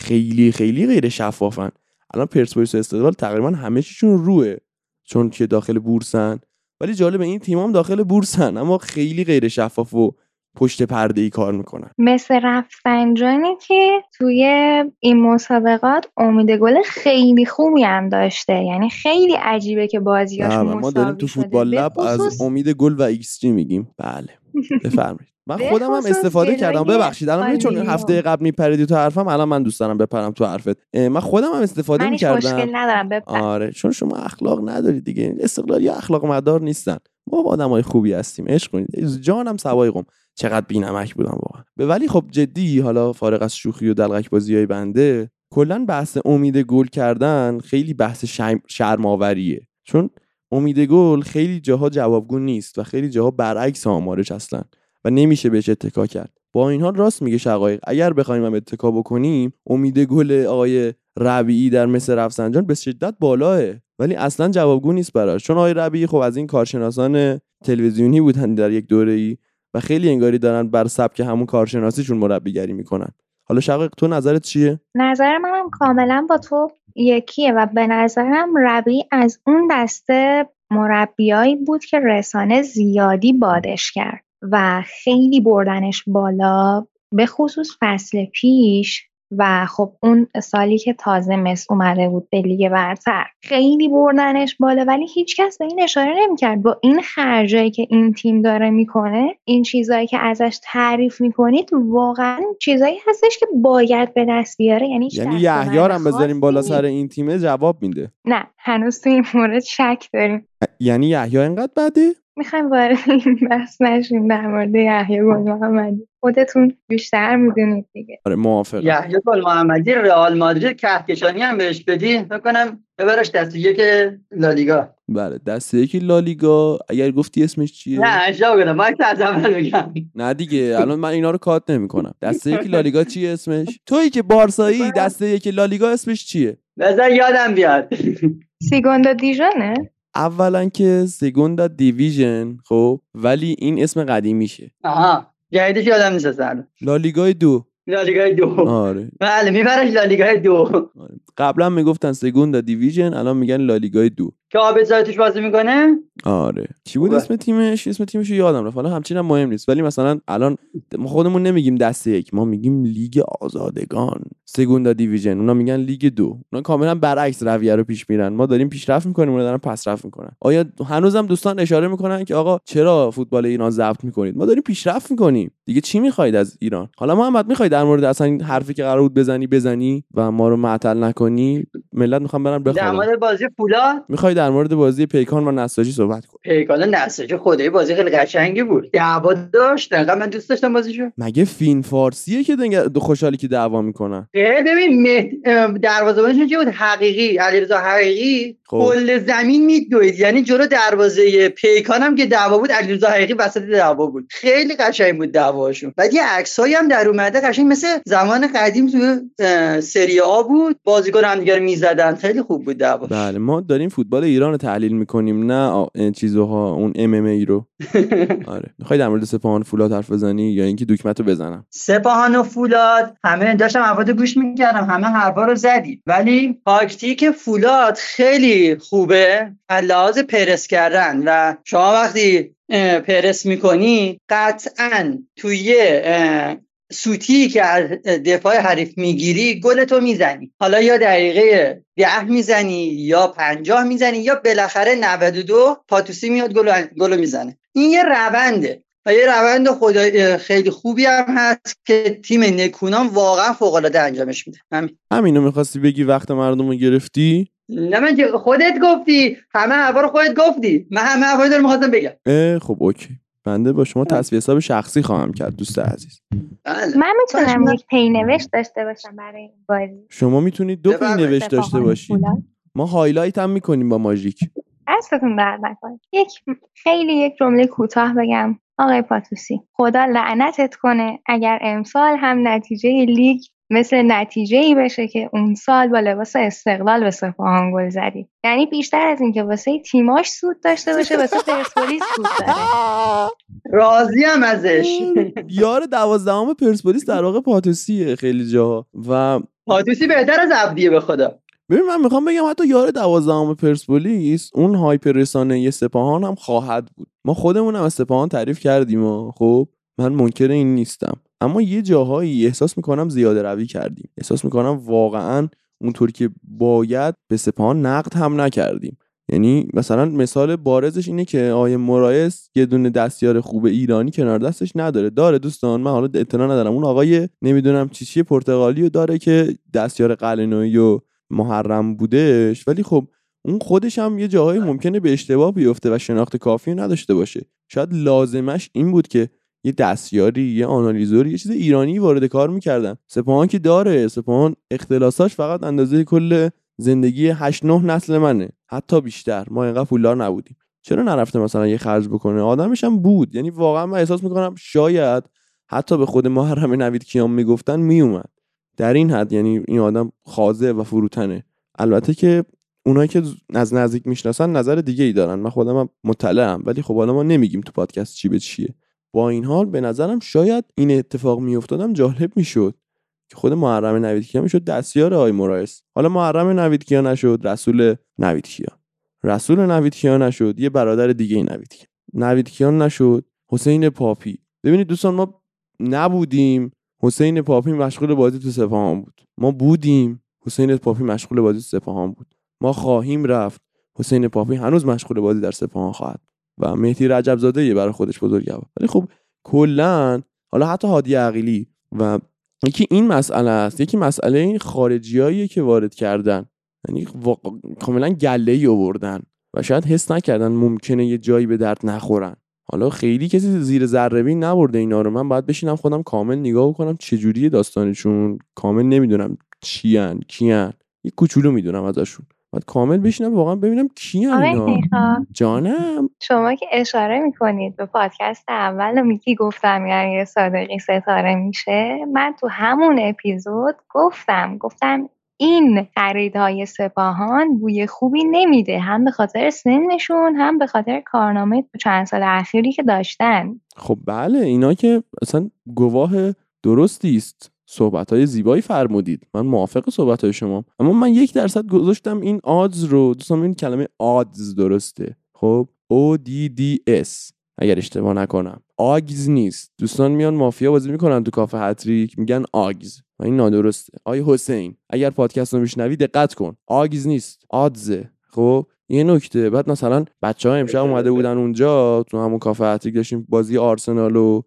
خیلی خیلی غیر شفافن. الان پرسپولیس و استقلال تقریبا همه چیشون روه چون که داخل بورسن. ولی جالب این تیم هم داخل بورسن اما خیلی غیر شفاف و پشت پرده ای کار می‌کنن. مس رفسنجانی که توی این مسابقات امید گل خیلی خوبی هم داشته. یعنی خیلی عجیبه که بازیاش مساوی ما داریم تو. فوتبال لب از امید گل و ایکس جی میگیم. بله بفرمایید. من خودم هم استفاده کردم. ببخشید الان چون. هفته قبل میپریدی تو حرفم الان من دوست دارم بپرم تو حرفت. من خودم هم استفاده من می‌کردم. مشکل ندارم بپر. آره چون شما اخلاق ندارید دیگه. استقلال یا اخلاق مدار نیستن. ما با آدمای خوبی هستیم. عشق کنید. جانم سوای قم. چقدر بینمک بودم واقعا. به ولی خب جدی حالا فارغ از شوخی و دلغک بازی های بنده کلا بحث امید گل کردن خیلی بحث شرم شرماوریه چون امید گل خیلی جاها جوابگو نیست و خیلی جاها برعکس آمارش هستن و نمیشه بهش اتکا کرد. با این حال راست میگه شقایق اگر بخوایم هم اتکا بکنیم امید گل آقای ربیعی در مثل رفسنجان به شدت بالاه ولی اصلا جوابگو نیست براش. چون آقای ربیعی خب از این کارشناسان تلویزیونی بودن در یک دوره ای و خیلی انگاری دارن بر سبک همون کارشناسیشون مربیگری می‌کنن. حالا شقایق تو نظرت چیه؟ نظر منم کاملا با تو یکیه و به نظرم ربی از اون دسته مربیایی بود که رسانه زیادی بادش کرد. و خیلی بردنش بالا به خصوص فصل پیش و خب اون سالی که تازه مس اومده بود به لیگ برتر خیلی بردنش بالا ولی هیچکس به این اشاره نمی‌کرد. با این خرجایی که این تیم داره می‌کنه این چیزایی که ازش تعریف می‌کنید واقعا چیزایی هستش که باید به دست بیاره. یعنی یعنی رو هم بذاریم بالا. سر این تیمه جواب میده. نه هنوز تو این مورد شک داریم. یعنی یحیی اینقدر بده؟ می‌خوایم وارد این بحث نشیم در مورد یحیی گل محمدی. خودتون بیشتر می‌دونید دیگه. آره موافقم. یحیی گل محمدی رئال مادرید کهکشانی هم بهش بدی. فکر کنم ببرش دست یک لالیگا. بله دسته یکی لالیگا. اگر گفتی اسمش چیه؟ نه اشتباه گفتم. باید از اول بگم. نه دیگه الان من اینا رو کات نمی‌کنم. دسته یکی لالیگا چیه اسمش؟ تویی که بارسایی دسته یکی لالیگا اسمش چیه؟ بذار یادم بیاد. سیگوندا دیژونه؟ اولا که سگوندا دیویژن خب ولی این اسم قدیمیشه. آها. جدیدش یادم نیست اصلا. لالیگای دو. لالیگای دو. آره. بله میبرش لالیگای دو. آره. قبلا می‌گفتن Segunda División الان میگن لالیگای دو. که آبزای توش بازی می‌کنه؟ آره. چی بود خوبه. اسم تیمش؟ اسم تیمش رو یادم رفت. حالا همچین هم مهم نیست. ولی مثلا الان ما خودمون نمیگیم دسته یک. ما میگیم لیگ آزادگان. Segunda División. اونا میگن لیگ دو. اونا کاملا برعکس رویه رو پیش میرن. ما داریم پیشرفت می‌کنیم. اونا دارن پسرفت می‌کنن. آیا هنوزم دوستان اشاره می‌کنن که آقا چرا فوتبال ایران ضبط می‌کنید؟ ما داریم پیشرفت می‌کنیم. دیگه چی می‌خواید از ایران؟ حالا محمد می‌خوای در مورد اصلا این حرفی که قرار بود بزنی بزنی و ما رو معطل نکنی؟ ملت می‌خوام برن در بخوابن مورد بازی فولاد؟ می‌خوای در مورد بازی پیکان و نساجی صحبت کن. پیکان نساجی خدای بازی خیلی قشنگی بود. دعوا داشت دقیقا من دوست داشتم بازیشو. مگه فین فارسیه که دنگ- دو خوشحالی که دعوا می‌کنن؟ ببین مه- دروازه‌بانشون چی بود؟ حقیقی علیرضا حقیقی خب. کل زمین میدوید. یعنی جلو دروازه پیکان هم که دعوا بود علیرضا حقیقی وسط دعوا بود. خیلی قشنگ بود دعواشون. بعد یه عکسایی هم در اومده قشنگ مثل زمان قدیم تو سری آ بود. بازیکن هم دیگه می‌زدن. خیلی خوب بود دعوا. بله ما داریم فوتبال ایران رو تحلیل می‌کنیم نه چیزها اون ام ام ای رو. آره. می‌خوای در مورد سپاهان فولاد حرف بزنی یا اینکه دکمت رو بزنم؟ سپاهان و فولاد همه داشتم مواد گوش می‌کردم همه حرفا رو زدی. ولی تاکتیک فولاد خیلی خوبه از لحاظ پرس کردن و شما وقتی پرس می‌کنی قطعا توی سوتی که از دفاع حریف می‌گیری گل تو می‌زنی. حالا یا دقیقه ده می‌زنی یا پنجاه می‌زنی یا بالاخره 92 پاتوسی میاد گل گل می‌زنه. این یه رونده. و یه روند خدا خیلی خوبی هم هست که تیم نکونام واقعا فوق العاده انجامش میده. همین. همینو می‌خواستی بگی وقت مردم رو گرفتی؟ نه من خودت گفتی. همه حرفا رو خودت گفتی. من همه حرفا رو می‌خواستم بگم. خب اوکی. بنده با شما تسویه حساب شخصی خواهم کرد دوست عزیز بله. من می‌تونم. یک پینوشت داشته باشم برای این بازی شما می‌تونید دو پی بفرمایید. نوشت داشته باشید. ما highlight هم می‌کنیم با ماژیک دستتون درد نکنه یک خیلی یک جمله کوتاه بگم آقای پاتوسی خدا لعنتت کنه اگر امسال هم نتیجه لیگ مثل نتیجه ای بشه که اون سال با لباس استقلال به سپاهان گل زدی یعنی بیشتر از اینکه واسه تیماش سود داشته باشه واسه پرسپولیس سود داره. راضی هم ازش. یار دوازدهم پرسپولیس در واقع پاتوسیه خیلی جاها. و پاتوسی بهتر از عبدیه به خدا. ببین من می‌خوام بگم حتی یار دوازدهم پرسپولیس اون هایپر رسانه سپاهان هم خواهد بود. ما خودمون هم از سپاهان تعریف کردیم و خب من منکر این نیستم. اما یه جاهایی احساس می‌کنم زیاده روی کردیم. احساس می‌کنم واقعا اونطوری که باید به سپاهان نقد هم نکردیم. یعنی مثلا مثال بارزش اینه که آیه مرایس یه دونه دستیار خوب ایرانی کنار دستش نداره. داره دوستان من حالا اطلاع ندارم. اون آقای نمی‌دونم چی چی پرتغالی داره که دستیار قلنویی و محرم بودش. ولی خب اون خودش هم یه جاهایی ممکنه به اشتباه بیفته و شناخت کافی نداشته باشه. شاید لازمش این بود که یه دستیاری یه آنالیزوری یه چیز ایرانی وارد کار می‌کردن. سپاهان که داره سپاهان اختلاساش فقط اندازه کل زندگی 8 9 نسل منه. حتی بیشتر. ما اینقدر پولدار نبودیم. چرا نرفته مثلا یه خرج بکنه؟ آدمش هم بود. یعنی واقعا من احساس می‌کنم شاید حتی به خود محرم نوید کیان می‌گفتن میومد در این حد یعنی این آدم خاضع و فروتنه. البته که اونایی که از نزدیک می‌شناسن نظر دیگه ای دارن. من خودم مطلعم. ولی خب حالا ما نمیگیم تو پادکست چی به چیه. با این حال به نظرم شاید این اتفاق میافتادم جالب می‌شد که خود محرم نوید کیان می‌شد دستیار آی مرایس حالا محرم نوید کیان نشد رسول نوید کیان رسول نوید کیان نشد یه برادر دیگه نوید کیان نوید کیان نشد حسین پاپی. ببینید دوستان ما نبودیم. حسین پاپی مشغول بازی تو سپاهان بود. ما بودیم. حسین پاپی مشغول بازی تو سپاهان بود. ما خواهیم رفت. حسین پاپی هنوز مشغول بازی در سپاهان خواهد و مهدی رجب زاده برای خودش بزرگوار ولی خب کلا حالا حتی هادی عقیلی و یکی این مسئله است یکی مسئله این خارجیاییه که وارد کردن. یعنی واقع- کاملا گله ای آوردن و شاید حس نکردن ممکنه یه جایی به درد نخورن. حالا خیلی کسی زیر ذره بین نبرده اینا رو. من باید بشینم خودم کامل نگاه کنم چجوریه داستانشون. کامل نمی‌دونم چیان کیان یه کوچولو می‌دونم ازشون. باید کامل بشینم واقعا ببینم کیان آقای اینا. جانم. شما که اشاره می‌کنید به پادکست اول میگی گفتم یعنی یه صادقی ستاره میشه من تو همون اپیزود گفتم گفتم این خریدهای سپاهان بوی خوبی نمیده هم به خاطر سنشون هم به خاطر کارنامه تو چند سال اخیری که داشتن. خب بله اینا که اصلا گواه درستی است. صحبت های زیبایی فرمودید. من موافق صحبت های شما. اما من یک درصد گذاشتم این آدز رو. دوستان این کلمه آدز درسته. خب؟ O D ADS. اگر اشتباه نکنم. آگز نیست. دوستان میان مافیا بازی می‌کنن تو کافه هتریک. میگن آگز. و این نادرسته. آقای حسین اگر پادکست رو میشنوی دقت کن. آگز نیست. آدزه. خب؟ یه نکته. بعد مثلا بچه ها امشب اومده بودن اونجا تو همون کافه هتریک داشتیم بازی آرسنال و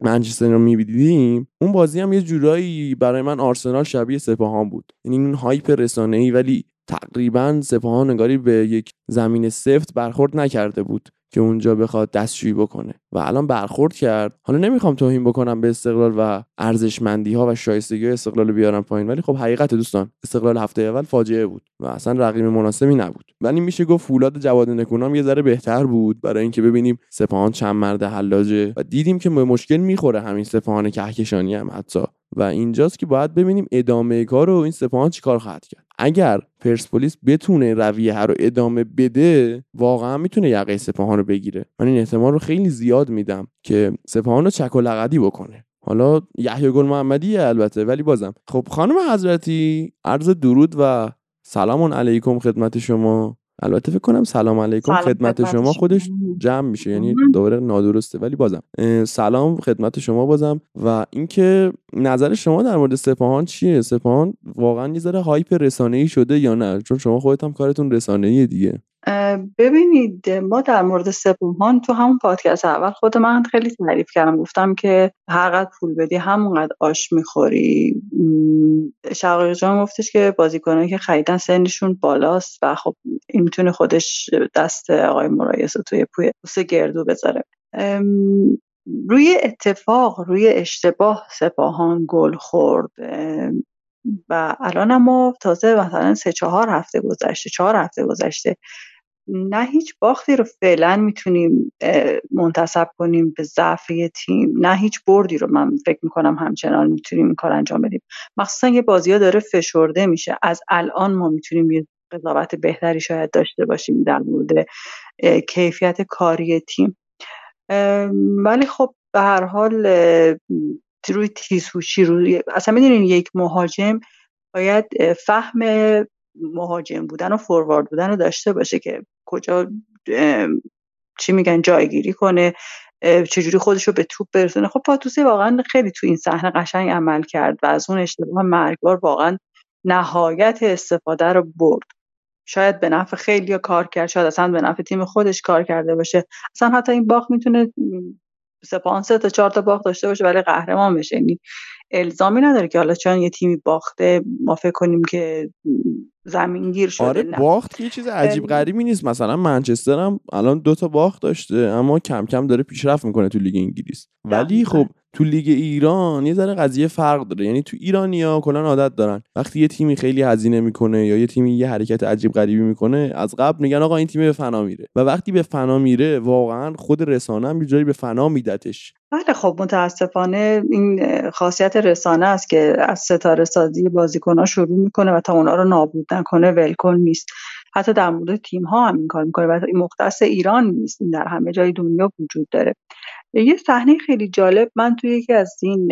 منچستر رو می‌دیدیم اون بازی هم یه جورایی برای من آرسنال شبیه سپاهان بود. یعنی این hype رسانه ای ولی تقریبا سپاهان نگاری به یک زمین سفت برخورد نکرده بود. که اونجا بخواد دستشویی بکنه. و الان برخورد کرد. حالا نمی‌خوام توهین بکنم به استقلال و ارزشمندی ها و شایستگی های استقلال بیارم پایین. ولی خب حقیقت دوستان استقلال هفته اول فاجعه بود و اصلا رقیب مناسبی نبود. ولی میشه گفت فولاد جواد نکونام یه ذره بهتر بود. برای اینکه ببینیم سپاهان چند مرد حلاجه. و دیدیم که به مشکل می‌خوره همین سپاهان کهکشانی هم حتی. و اینجاست که باید ببینیم ادامه کار رو این سپاهان چیکار خواهد کرد. اگر پرسپولیس بتونه رویه رو ادامه بده واقعا می‌تونه یقه سپاهان رو بگیره. من این احتمال رو خیلی زیاد میدم که سپاهان رو چک و لقدی بکنه. حالا یحیی گل محمدیه البته ولی بازم. خب خانم حضرتی عرض درود و سلام علیکم خدمت شما. البته فکر کنم سلام علیکم سلام خدمت خدمت شما خودش. جمع میشه یعنی. دوباره نادرسته ولی بازم. سلام خدمت شما بازم. و اینکه نظر شما در مورد سپاهان چیه؟ سپاهان واقعا یه ذره هایپ رسانه‌ای شده یا نه؟ چون شما خودت هم کارتون رسانه‌ای دیگه. ببینید ما در مورد سپاهان تو همون پادکست اول خود من خیلی تعریف کردم. گفتم که هر قدر پول بدی همونقدر آش می‌خوری. شقایق جان گفتش که بازیکنایی که خریدن سنشون بالاست و خب این می‌تونه خودش دست آقای مرایس رو توی پوی گردو بذاره. روی اتفاق روی اشتباه سپاهان گل خورد. و الان ما تازه مثلا سه چهار هفته گذشته چهار هفته گذشته نه هیچ باختی رو فعلا می‌تونیم منتصب کنیم به ضعف تیم نه هیچ بردی رو من فکر می‌کنم همچنان می‌تونیم این کار انجام بدیم. مخصوصا یه بازی ها داره فشرده میشه. از الان ما می‌تونیم یه قضاوت بهتری شاید داشته باشیم در مورد کیفیت کاری تیم. ولی خب به هر حال روی تیزهوشی روی اصلا می‌دونین یک مهاجم باید فهم مهاجم بودن و فوروارد بودن رو داشته باشه که کجا چی میگن جایگیری کنه چجوری خودش رو به توپ برسونه. خب پاتوسی واقعا خیلی تو این صحنه قشنگ عمل کرد و از اون اشتباه مرگبار واقعا نهایت استفاده رو برد. شاید به نفع خیلی کار کرد شاید اصلا به نفع تیم خودش کار کرده باشه. اصلا حتی این باخت می‌تونه سپاهان سه تا چهار تا باخت داشته باشه ولی قهرمان بشه. یعنی الزامی نداره که حالا چون یه تیمی باخته ما فکر کنیم که زمینگیر شده آره نه. باخت یه چیز عجیب غریبی نیست. مثلا منچستر هم الان دو تا باخت داشته اما کم کم داره پیشرفت می‌کنه تو لیگ انگلیس. ولی. خب تو لیگ ایران یه ذره قضیه فرق داره. یعنی تو ایرانیا کلا عادت دارن. وقتی یه تیمی خیلی هزینه می‌کنه یا یه تیمی یه حرکت عجیب غریبی می‌کنه از قبل میگن آقا این تیم به فنا میره. و وقتی به فنا میره واقعا خود رسانه هم جایی به فنا میدتش. بله خب متاسفانه این خاصیت رسانه است که از ستاره سازی بازیکن ها شروع می‌کنه و تا اونا رو نابود نکنه ولکن نیست. حتی در مورد تیم ها هم این کار می‌کنه. و مختص ایران نیست. این در همه جای دنیا وجود داره. یه صحنه خیلی جالب من توی یکی از این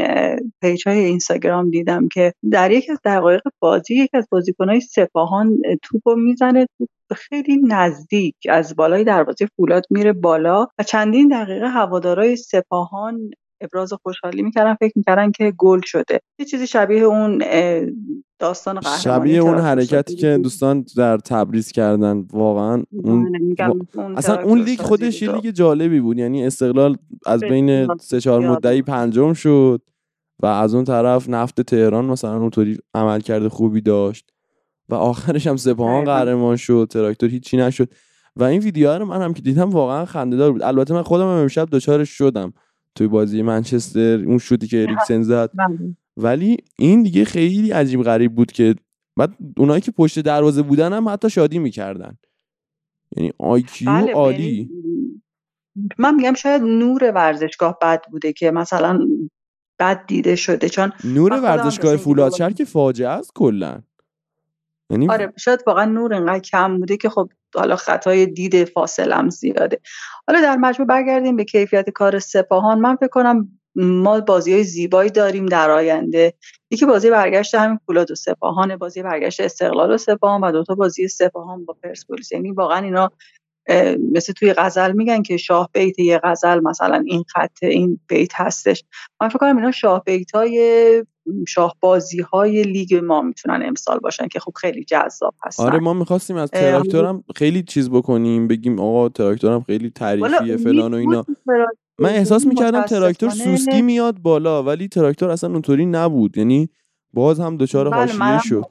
page های اینستاگرام دیدم که در یکی از دقایق بازی یکی از بازیکنهای سپاهان اه، توپ رو می‌زنه توپ خیلی نزدیک از بالای دروازه فولاد میره بالا و چندین دقیقه هوادارای سپاهان ابراز خوشحالی می‌کردن فکر می‌کردن که گل شده یه چیزی شبیه اون داستان قهرمانی شبیه اون حرکتی که. دوستان در تبریز کردن واقعا اون وا- اون اصلا اون لیگ خودش یه. لیگ جالبی بود یعنی استقلال از بین سه چهار. مدعی پنجم شد و از اون طرف نفت تهران مثلا اونطوری عمل کرده خوبی داشت و آخرش هم سپاهان. قهرمان شد تراکتور هیچی نشد و این ویدیو رو من هم که دیدم واقعا خنده‌دار بود البته من خودم هم امشب دچارش شدم توی بازی منچستر اون شوتی که اریکسن زد. بله. ولی این دیگه خیلی عجیب غریب بود که بعد اونایی که پشت دروازه بودن هم حتی شادی می‌کردن. یعنی آیکیو بله، عالی. یعنی من میگم شاید نور ورزشگاه بد بوده که مثلا بد دیده شده چون نور ورزشگاه فولادشهر دوباره- که فاجعه است کلا. یعنی آره شاید واقعا نور انقدر کم بوده که خب حالا خطای دید فاصلم زیاده. حالا در مجموع برگردیم به کیفیت کار سپاهان. من فکر کنم ما بازی های زیبایی داریم در آینده. یکی بازی برگشت همین فولاد و سپاهان بازی برگشت استقلال و سپاهان و دوتا بازی سپاهان با پرسپولیس. یعنی واقعا اینا مثل توی غزل میگن که شاه بیت یه غزل مثلا این خط این بیت هستش. من فکر کنم اینا شاه بیت های شاه بازی های لیگ ما می‌تونن امسال باشن که خب خیلی جذاب هستن. آره ما می‌خواستیم از تراکتورم خیلی چیز بکنیم بگیم آقا تراکتورم خیلی تعریفیه فلان و اینا. من احساس می‌کردم تراکتور سوسکی میاد بالا ولی تراکتور اصلا اونطوری نبود. یعنی باز هم دچار بله، حاشیه شد.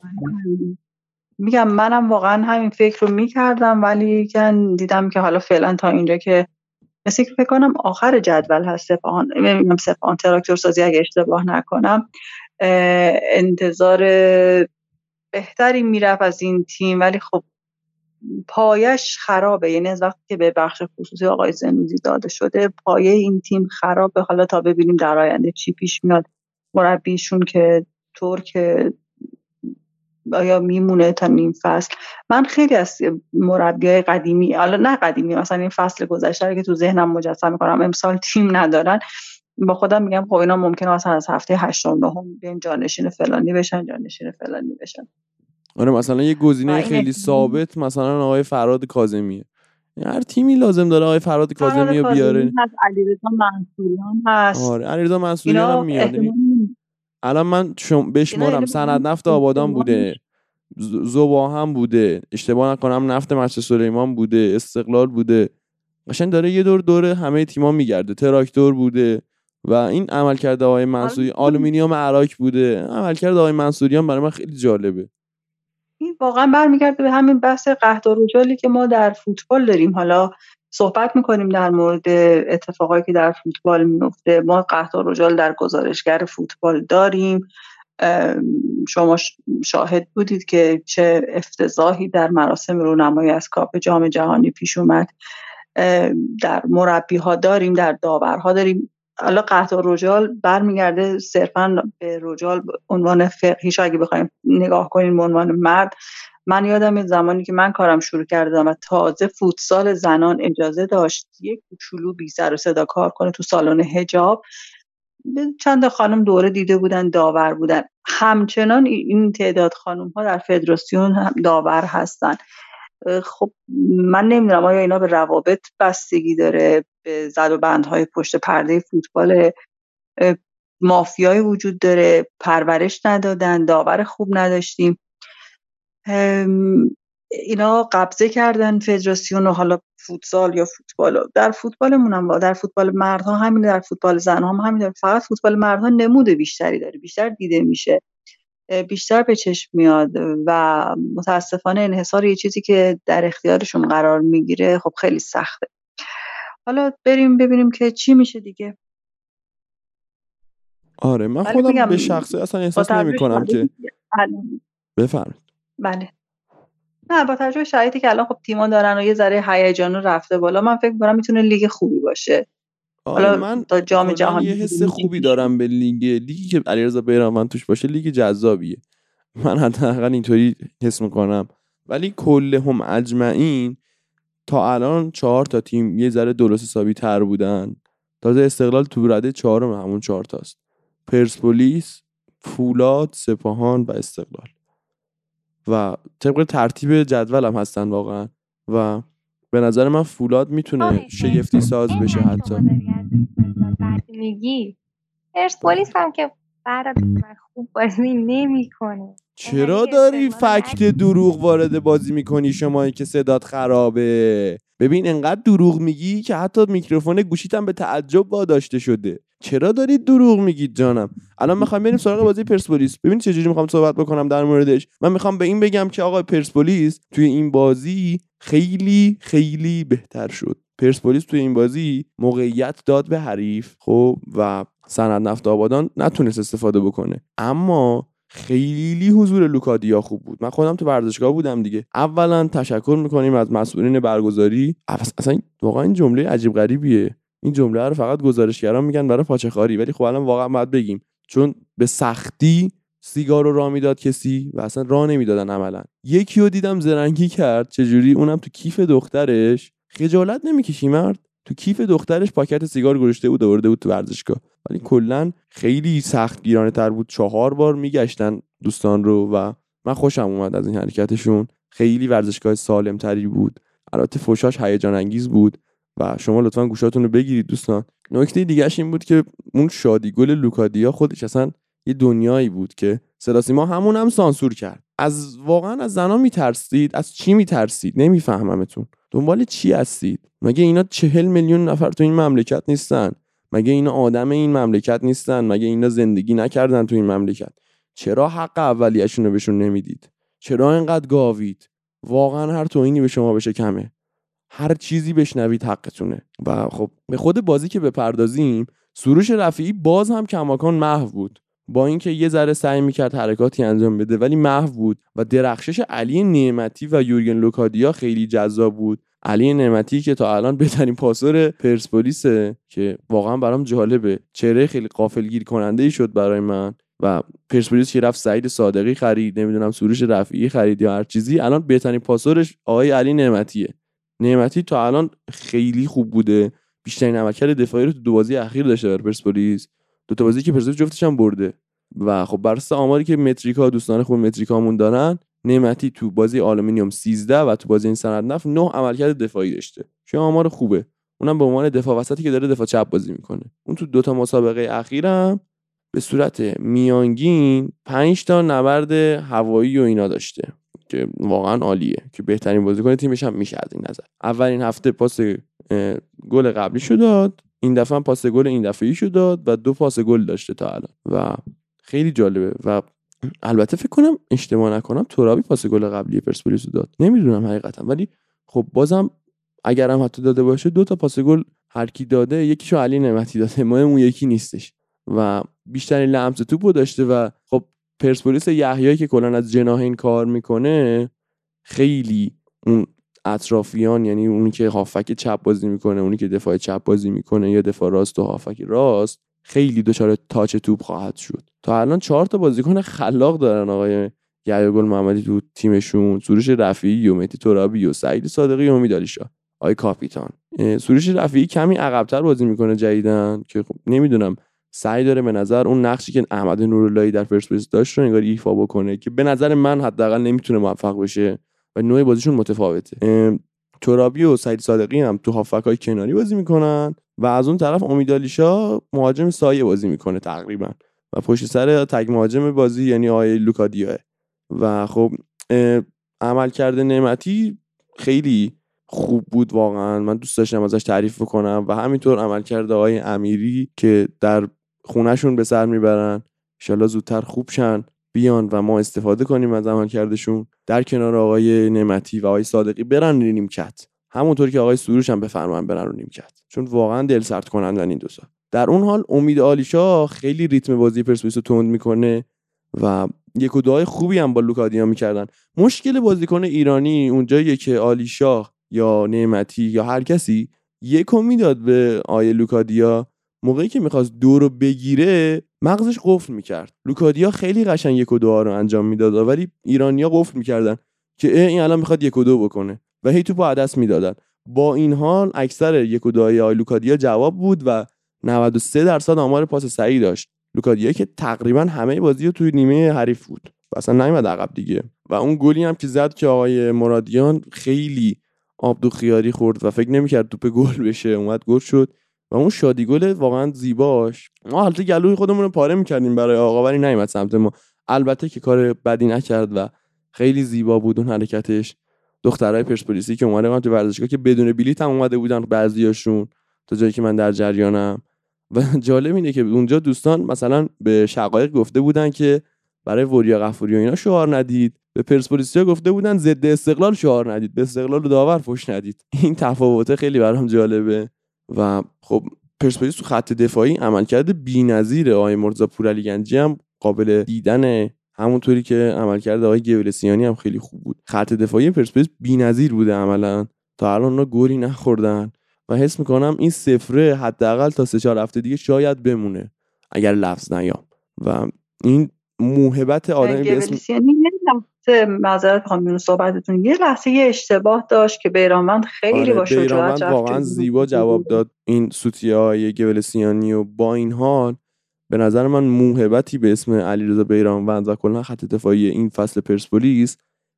میگم منم واقعا همین فکر رو می‌کردم ولی کن دیدم که حالا فعلا تا اینجا که مثل که فکر کنم آخر جدول هست سپاهان سپاهان تراکتور سازی اگه اشتباه نکنم انتظار بهتری می‌رفت از این تیم. ولی خب پایش خرابه. یعنی از وقتی که به بخش خصوصی آقای زنوزی داده شده پایه این تیم خرابه. حالا تا ببینیم در آینده چی پیش میاد. مربیشون که ترک آیا میمونه تا نیم فصل. من خیلی از مربی قدیمی حالا نه قدیمی مثلا این فصل گذشته که تو ذهنم مجسم می‌کنم امسال تیم ندارن. با خودم میگم خب اینا ممکنه مثلا از هفته هشتم نهم بیان جانشین فلانی بشن جانشین فلانی بشن. آره مثلا یه گزینه خیلی ثابت مثلا آقای فراد کاظمیه. یعنی هر تیمی لازم داره آقای فراد کاظمی رو بیاره. هست علیرضا منصوریان هست. آره علیرضا منصوریان هم میاد. یعنی الان من شم بشمارم صنعت نفت آبادان بوده. ز- ذوب‌آهن بوده. اشتباه نکنم نفت مسجد سلیمان بوده. استقلال بوده. قشنگ داره یه دور دور همه تیما میگرده. تراکتور بوده. و این عملکرد آقای منصوری آره. آلومینیوم اراک بوده. عملکرد آقای منصوریان برای من خیلی جالبه. این واقعا برمیگرده به همین بحث قحط‌الرجالی که ما در فوتبال داریم. حالا صحبت می‌کنیم در مورد اتفاقایی که در فوتبال میفته ما قهد و رجال در گزارشگر فوتبال داریم. شما شاهد بودید که چه افتضاحی در مراسم رونمایی از کاپ جام جهانی پیش اومد. در مربی ها داریم در داورها داریم. حالا قطع رجال برمیگرده صرفا به رجال عنوان فقهیش اگه بخوایم نگاه کنیم به عنوان مرد من یادم زمانی که من کارم شروع کردم و تازه فوتسال زنان اجازه داشت یک کوچولو بی سر و صدا کار کنه تو سالن هجاب چند خانم دوره دیده بودن داور بودن. همچنان این تعداد خانم ها در فدراسیون هم داور هستن. خب من نمی‌دونم آیا اینا به روابط بستگی داره به زد و بندهای پشت پرده فوتبال مافیایی وجود داره پرورش ندادن داور خوب نداشتیم. اینا قبضه کردن فدراسیون و حالا فوتسال یا فوتبال. در فوتبالمون هم در فوتبال مردها همین در فوتبال زنها هم همین. فقط فوتبال مردها نمود بیشتری داره بیشتر دیده میشه. بیشتر به چشم میاد و متاسفانه انحصار یه چیزی که در اختیارشون قرار می‌گیره خب خیلی سخته. حالا بریم ببینیم که چی میشه دیگه. آره من خودم به شخصه اصلا احساس نمی کنم که بفرمایید. بله. نه با توجه به شرایطی که الان خب تیما دارن و یه ذره هیجان رفته بالا من فکر می‌کنم می‌تونه لیگ خوبی باشه. حالا من تا جام جهانی یه حس. خوبی دارم به لیگ لیگی که علیرضا بیرانوند توش باشه لیگ جذابیه. من حداقل اینطوری حس می‌کنم. ولی کل هم اجمعین تا الان چهار تا تیم یه ذره درست حسابی تر بودن. تازه استقلال تو رده چهارم همون چهار تاست. پرسپولیس فولاد سپاهان و استقلال. و طبق ترتیب جدول هم هستن واقعا. و به نظر من فولاد می‌تونه. شگفتی ساز بشه حتی. شما میگی. پرسپولیس هم که برات خوب بازی نمی‌کنه. چرا اینقدر داری فکت دروغ وارد بازی می‌کنی شمایی که صدات خرابه؟ ببین انقدر دروغ میگی که حتی میکروفون گوشیت هم به تعجب واداشته شده. چرا دارید دروغ میگید جانم؟ الان می‌خوام بریم سراغ بازی پرسپولیس. ببین چجوری می‌خوام صحبت بکنم در موردش. من می‌خوام به این بگم که آقا پرسپولیس توی این بازی خیلی خیلی بهتر شد. پرسپولیس توی این بازی موقعیت داد به حریف خب و سند نفت آبادان نتونست استفاده بکنه. اما خیلی حضور لوکادیا خوب بود. من خودم تو ورزشگاه بودم دیگه. اولا تشکر می‌کنیم از مسئولین برگزاری. اصلا واقعا این جمله عجیب غریبیه. این جمله رو فقط گزارشگران میگن برای پاچخاری ولی خب الان واقعا باید بگیم. چون به سختی سیگار رو راه می‌داد کسی و اصلا راه نمی‌دادن عملا. یکی رو دیدم زرنگی کرد. چجوری؟ اونم تو کیف دخترش. خجالت نمی‌کشی مرد. تو کیف دخترش پاکت سیگار گذاشته بود آورده بود تو ورزشگاه. ولی کلا خیلی سخت گیرانه تر بود. چهار بار میگشتن دوستان رو و من خوشم اومد از این حرکتشون. خیلی ورزشگاه سالم تری بود. البته فوشاش هیجان انگیز بود و شما لطفا گوشاتون رو بگیرید دوستان. نکته دیگهش این بود که اون شادیگل لوکادیا خودش اصلا یه دنیایی بود که ما همون هم سانسور کرد. از واقعا از زنا میترسید؟ از چی میترسید؟ نمیفهممتون. دنبال چی هستید؟ مگه اینا چهل میلیون نفر تو این مملکت نیستن؟ مگه اینا آدم این مملکت نیستن؟ مگه اینا زندگی نکردن تو این مملکت؟ چرا حق اولیه‌شون رو بهشون نمی‌دید؟ چرا اینقدر گاوید؟ واقعا هر توهینی به شما بشه کمه. هر چیزی بشنوید حقتونه. و خب به خود بازی که بپردازیم سروش رفیعی باز هم کماکان محو بود. با اینکه یه ذره سعی می‌کرد حرکاتی انجام بده ولی محو بود. و درخشش علی نعمتی و یورگن لوکادیا خیلی جذاب بود. علی نعمتی که تا الان بهترین پاسور پرسپولیسه که واقعا برام جالبه. چهره خیلی قافلگیر کننده ای شد برای من و پرسپولیس که رفت سعید صادقی خرید نمی‌دونم سروش رفیعی خرید یا هر چیزی. الان بهترین پاسورش آقای علی نعمتیه. نعمتی تا الان خیلی خوب بوده. بیشترین عملکرد دفاعی رو تو دو بازی اخیر داشته در پرسپولیس. دو تا بازی که پرسپولیس جفتش هم برده. و خب بر آماری که متریکا دوستان خوب متریکامون دارن نعمتی تو بازی آلومینیوم 13 و تو بازی این صنعت نفت 9 عملکرد دفاعی داشته. چه آمار خوبه. اونم به عنوان دفاع وسطی که داره دفاع چپ بازی می‌کنه. اون تو دوتا مسابقه اخیرم به صورت میانگین 5 تا نبرد هوایی و اینا داشته که واقعا عالیه که بهترین بازیکن تیمش هم میشه از این نظر. اولین هفته پاس گل قبلی شو داد. این دفعه هم پاس گل این دفعه شو داد و دو پاس گل داشته تا الان و خیلی جالبه و البته فکر کنم اشتباه نکنم ترابی پاس گل قبلی پرسپولیس داد. نمی‌دونم حقیقتا. ولی خب بازم اگرم حتی داده باشه دو تا پاس گل هر کی داده یکیشو علی نعمتی داده. ما اون یکی نیستش. و بیشترین لمس توپو داشته و خب پرسپولیس یحیایی که کلا از جناهین کار می‌کنه خیلی اون اطرافیان یعنی اونی که هافک چپ بازی می‌کنه اونی که دفاع چپ بازی می‌کنه یا دفاع راست و هافک راست خیلی دچار تاچ توپ خواهد شد. تا الان چهار تا بازیکن خلاق دارن آقای گل محمدی تو تیمشون. سروش رفیعی و مهدی ترابی و سعید صادقی و امید علیشا آقای کاپیتان. سروش رفیعی کمی عقبتر بازی می‌کنه جدیدن که خب نمی‌دونم سعی داره به نظر اون نقشی که احمد نوراللهی در پرسپولیس داشت رو انگار ایفا بکنه که به نظر من حداقل نمی‌تونه موفق بشه و نوع بازیشون متفاوته. ترابی و سعید صادقی هم تو هافک کناری بازی می‌کنن. و از اون طرف امیدالیشا مهاجم سایه بازی می‌کنه تقریبا. و پشت سر تگ مهاجم بازی یعنی آقای لوکادیاه و خب عمل کرده نعمتی خیلی خوب بود واقعا. من دوست داشتم ازش تعریف بکنم و همینطور عمل کرده آقای امیری که در خونهشون به سر می‌برن. انشالله زودتر خوب شن بیان و ما استفاده کنیم از عمل کردشون در کنار آقای نعمتی و آقای صادقی برن نیمکت همونطور که آقای سروش هم بفرمان برن رو نیمکت. چون واقعا دل سرد کنندن این دو در اون حال امید آلیشا خیلی ریتم بازی پرسپولیس رو تند می‌کنه و یک و دوهای خوبی هم با لوکادیا می‌کردن. مشکل بازیکن ایرانی اونجاییه که عالیشاه یا نعمتی یا هر کسی یکو می‌داد به آقای لوکادیا موقعی که می‌خواست دو رو بگیره مغزش قفل می‌کرد. لوکادیا خیلی قشنگ یک و دو رو انجام می‌داد ولی ایرانیا قفل می‌کردن که این الان می‌خواد یک و دو بکنه. و هی توپو از دست می‌دادن. با این حال اکثر یک و دوهای لوکادیا جواب بود و 93 درصد آمار پاس سعی داشت. لوکادیا که تقریبا همه بازی رو توی نیمه حریف بود. و اصلا نیومد عقب دیگه. و اون گلی هم که زد که آقای مرادیان خیلی آبدو خیاری خورد و فکر نمی‌کرد توپ گل بشه. اومد گل شد و اون شادی گل واقعا زیباش. ما حالت گلوی خودمون رو پاره می‌کردیم برای آقا ولی نیومد سمت ما. البته که کار بدی نکرد و خیلی زیبا بود اون حرکتش. دخترای پرسپولیسی که اومده بودن تو ورزشگاه که بدون بلیط هم اومده بودن بعضیاشون تا جایی که من در جریانم. و جالب اینه که اونجا دوستان مثلا به شقایق گفته بودن که برای وریا غفوری و اینا شعار ندید. به پرسپولیسیا گفته بودن ضد استقلال شعار ندید. به استقلال و داور فوش ندید. این تفاوته خیلی برام جالبه. و خب پرسپولیس تو خط دفاعی عملکرد بی‌نظیر آقای مرتضی پورعلی گنجی هم قابل دیدن همونطوری که عملکرد آقای گولسیانی هم خیلی خوب بود. خط دفاعی پرسپولیس بی‌نظیر بوده عملا. تا الان اونا گوری نخوردن. و حس می‌کنم این سفره حداقل تا سه چهار هفته دیگه شاید بمونه اگر لفظ نیام. و این موهبت آدمی به اسم معذرت می‌خوام صحبتتون یه لحظه یه اشتباه داشت که بیرانوند خیلی آره، با شجاعت واقعا زیبا جواب داد. این سوتیه های گولسیانی و با این حال به نظر من موهبتی به اسم علیرضا بیرانوند و کلا خط دفاعی این فصل پرسپولیس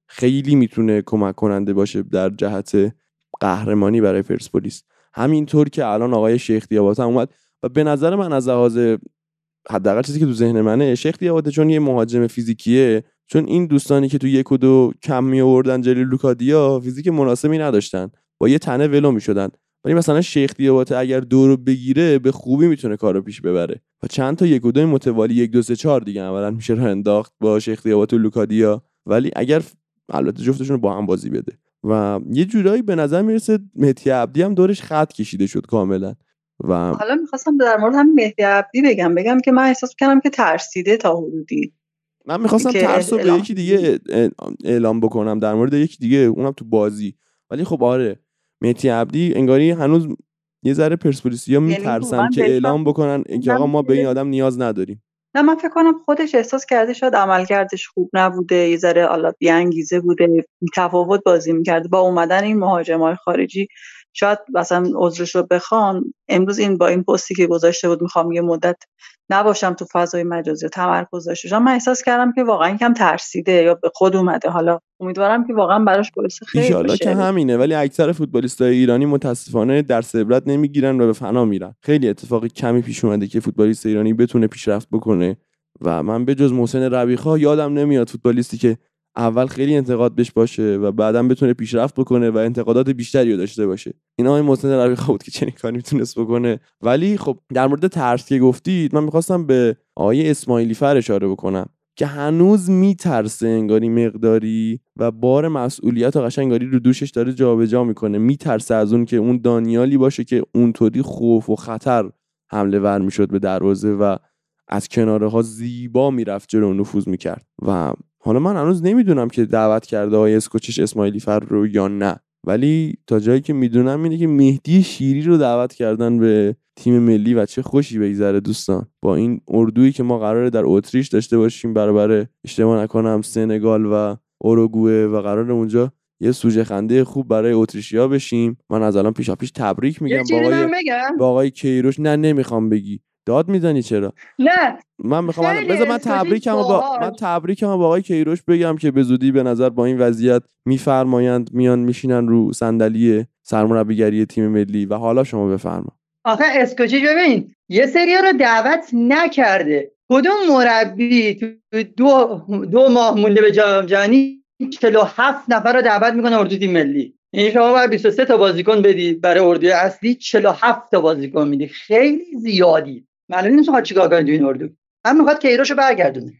خیلی می‌تونه کمک کننده باشه در جهت قهرمانی برای پرسپولیس. همینطور که الان آقای شیخ دیاباته هم اومد و به نظر من از لحاظ حداقل چیزی که تو ذهن منه شیخ دیاباته چون یه مهاجم فیزیکیه چون این دوستانی که تو یک و دو کم می آوردن جلوی لوکادیا فیزیک مناسبی نداشتن. با یه تنه ولو می‌شدن. ولی مثلا شیخ دیاباته اگر دو رو بگیره به خوبی می‌تونه کارو پیش ببره. و چند تا یک و دو متوالی یک دو سه چهار دیگه عملا میشه راه انداخت با شیخ دیاباته و لوکادیا. ولی اگر البته جفتشون رو با هم بازی بده. و یه جورایی به نظر می‌رسه مهدی عبدی هم دورش خط کشیده شد کاملا. و حالا می‌خواستم در مورد هم مهدی عبدی بگم. بگم که من احساس کردم که ترسیده تا حدودی. من می‌خواستم ترس رو به یکی دیگه اعلام بکنم در مورد یکی دیگه اونم تو بازی. ولی خب آره مهدی عبدی انگاری هنوز یه ذره پرسپولیسیا میترسن واقعا که اعلام بکنن که آقا ما به این آدم نیاز نداریم. نه من فکر کنم خودش احساس کرده شاید عملکردش خوب نبوده یه ذره حالا بیانگیزه بوده تفاوت بازی می‌کرده. با اومدن این مهاجمای خارجی شاید مثلا عذرش رو بخوان امروز این با این پستی که گذاشته بود می‌خوام یه مدت نباشم تو فضای مجازی تمرکز داشته باشم. من احساس کردم که واقعا کم ترسیده یا به خود اومده. حالا امیدوارم که واقعا براش خیر ایشالله بشه. که همینه ولی اکثر فوتبالیستای ایرانی متاسفانه در عبرت نمی‌گیرن و به فنا میرن. خیلی اتفاق کمی پیش اومده که فوتبالیست ایرانی بتونه پیشرفت بکنه و من به جز محسن ربیخا یادم نمیاد فوتبالیستی که اول خیلی انتقاد بهش باشه و بعدا بتونه پیشرفت بکنه و انتقادات بیشتری داشته باشه. این آقای محسن ربیخا بود که چنین کاری می‌تونست بکنه. ولی خب در مورد ترس که گفتید من می‌خواستم به آقای اسماعیلی فر اشاره بکنم که هنوز میترسه انگاری مقداری و بار مسئولیت و قشنگ انگاری رو دوشش داره جابجا می‌کنه. میترسه از اون که اون دانیالی باشه که اونطوری خوف و خطر حمله ور می‌شد به دروازه و از کناره ها زیبا می‌رفت جلو نفوذ می‌کرد. و حالا من هنوز نمی‌دونم که دعوت کرده های اسکوچش اسماعیلی فر رو یا نه. ولی تا جایی که می‌دونم اینه که مهدی شیری رو دعوت کردن به تیم ملی و چه خوشی بگذره دوستان. با این اردویی که ما قراره در اتریش داشته باشیم برابر اشتباه نکنم سنگال و اوروگوئه و قرار اونجا یه سوژه خنده خوب برای اتریشیا بشیم. من از الان پیشا پیش تبریک میگم با آقای با آقای کیروش. نه نمی‌خوام بگی. داد می‌زنی چرا؟ نه. من می‌خوام بذار من تبریکمو با. من تبریکمو با آقای کیروش بگم که به زودی به نظر با این وضعیت میفرمایند میان میشینن رو صندلی سرمربیگری تیم ملی و حالا شما بفرما. آخه اسکوچی ببین یه سری رو دعوت نکرده. کدوم مربی تو دو, دو ماه مونده به جام جهانی 47 نفر رو دعوت می‌کنه اردو تیم ملی؟ این شما باید 23 تا بازیکن بدی برای اردوی اصلی 47 تا بازیکن میدی. خیلی زیادی. معلومه نیست می‌خواد چیکار کنه تو این اردو. هم می‌خواد کیروشو برگردونه.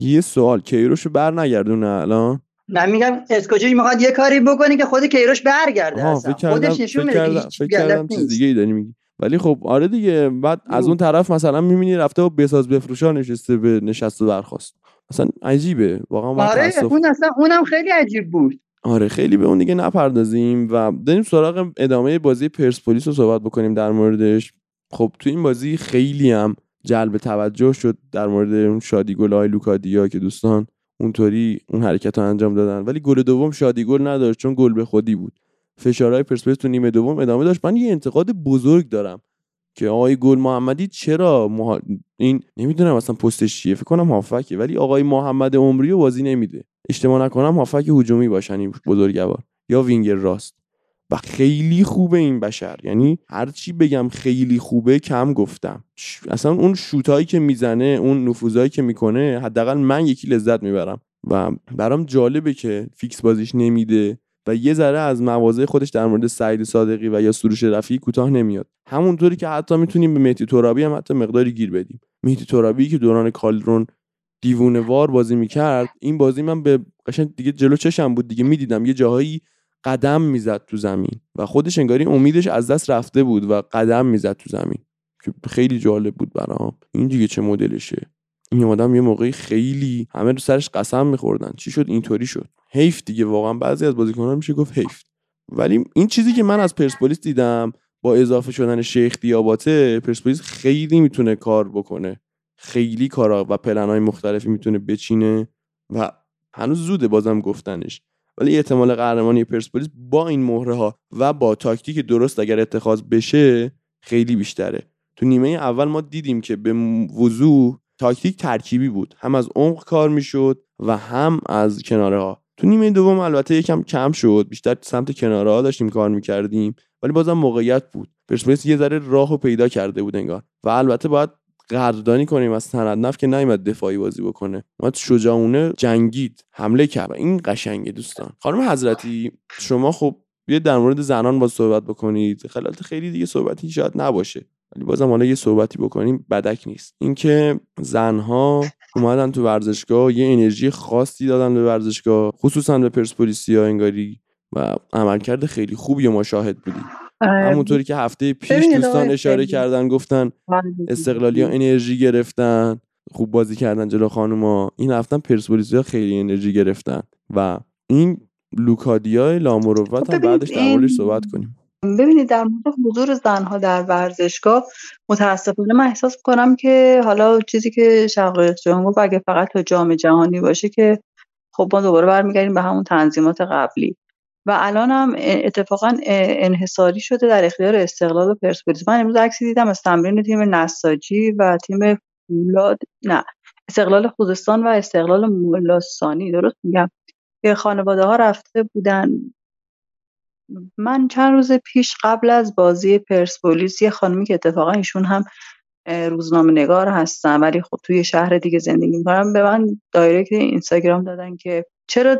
یه سوال کیروشو بر نگردونه الان؟ من میگم اسکوچی می‌خواد یه کاری بکنه که خود کیروش برگرده اصلا. خودش نشون میده که کردم فکر چیز. دیگه ای داری میگی. ولی خب آره دیگه بعد از او. اون طرف مثلا می‌بینی رفته و بساز بفروشا نشسته به نشست و برخواست مثلا عجیبه. واقعا آره اون اصلا اونم خیلی عجیب بود. آره خیلی به اون دیگه نپردازیم و بریم سراغ ادامه بازی پرسپولیس رو صحبت بکنیم در موردش. خب تو این بازی خیلی هم جلب توجه شد در مورد اون شادی گل های لوکادیا که دوستان اونطوری اون حرکت رو انجام دادن. ولی گل دوم شادی گل نداشت چون گل به خودی بود. فشارهای پرسپولیس تو نیمه دوم ادامه داشت. من یه انتقاد بزرگ دارم که آقای گل محمدی چرا مها... این نمی‌دونم اصلا پستش چیه. فکر کنم هافکه. ولی آقای محمد عمری رو بازی نمیده. اشتباه نکنم هافک هجومی باشن این بزرگوار. یا وینگر راست. و خیلی خوبه این بشر. یعنی هرچی بگم خیلی خوبه کم گفتم. اصلا اون شوتایی که می‌زنه اون نفوذایی که می‌کنه حداقل من یکی لذت می‌برم. و برام جالبه که فیکس بازیش نمیده و یه ذره از مواضع خودش در مورد سعید صادقی و یا سروش رفیعی کوتاه نمیاد. همونطوری که حتی می‌تونیم به مهدی ترابی هم حتی مقداری گیر بدیم. مهدی ترابی که دوران کالدرون دیوونه وار بازی می‌کرد این بازی من به قشنگ دیگه جلو چشم بود دیگه می‌دیدم. یه جاهایی قدم می‌زد تو زمین و خودش انگاری امیدش از دست رفته بود و قدم می‌زد تو زمین. که خیلی جالب بود برام. این دیگه چه مدلشه؟ این آدم یه موقعی خیلی همه رو سرش قسم میخوردن. چی شد؟ اینطوری شد. حیف دیگه. واقعا بعضی از بازیکنان میشه گفت حیف. ولی این چیزی که من از پرسپولیس دیدم با اضافه شدن شیخ دیاباته پرسپولیس خیلی می‌تونه کار بکنه. خیلی کارا و پلنهای مختلفی می‌تونه بچینه و هنوز زوده بازم گفتنش. ولی احتمال قهرمانی پرسپولیس با این مهره ها و با تاکتیک درست اگر اتخاذ بشه خیلی بیشتره. تو نیمه اول ما دیدیم که به وضوح تاکتیک ترکیبی بود. هم از عمق کار می‌شد و هم از کناره ها تو نیمه دوم البته یکم کم شد. بیشتر سمت کناره ها داشتیم کار می‌کردیم. ولی بازم موقعیت بود. پرسپولیس یه ذره راهو پیدا کرده بود انگار. و البته باید قدردانی کنیم از نفت که نیومد دفاعی بازی بکنه. اومد شجاعونه جنگید حمله کرد. این قشنگه دوستان. خانم حضرتی شما خب بیا در مورد زنان با صحبت بکنید. خلالت خیلی دیگه صحبتی شاید نباشه. ولی بازم حالا یه صحبتی بکنیم بدک نیست. اینکه زنها اومدن تو ورزشگاه یه انرژی خاصی دادن به ورزشگاه خصوصا به پرسپولیسیا انگاری و عملکرد خیلی خوبی ما شاهد بودیم. همونطوری که هفته پیش دوستان اشاره کردن گفتن آره. استقلالی ها انرژی گرفتن خوب بازی کردن جلو خانوما. این هفته پرسپولیسی ها خیلی انرژی گرفتن. و این لوکادیا لاموروت هم بعدش در موردش صحبت کنیم. ببینید در مورد حضور زنها در ورزشگاه متاسفانه من احساس کنم که حالا چیزی که شقایق جان گفت اگه فقط تا جام جهانی باشه که خب ما دوباره برمیگردیم به همون تنظیمات قبلی. و الان هم اتفاقا انحصاری شده در اختیار استقلال و پرسپولیس. من امروز عکسی دیدم از تمرین تیم نساجی و تیم فولاد نه استقلال خوزستان و استقلال مولاسانی درست میگم که خانواده ها رفته بودن. من چند روز پیش قبل از بازی پرسپولیس یه خانمی که اتفاقا ایشون هم روزنامه نگار هستن ولی خب توی شهر دیگه زندگی می‌کنم. به من دایرکت اینستاگرام دادن که چرا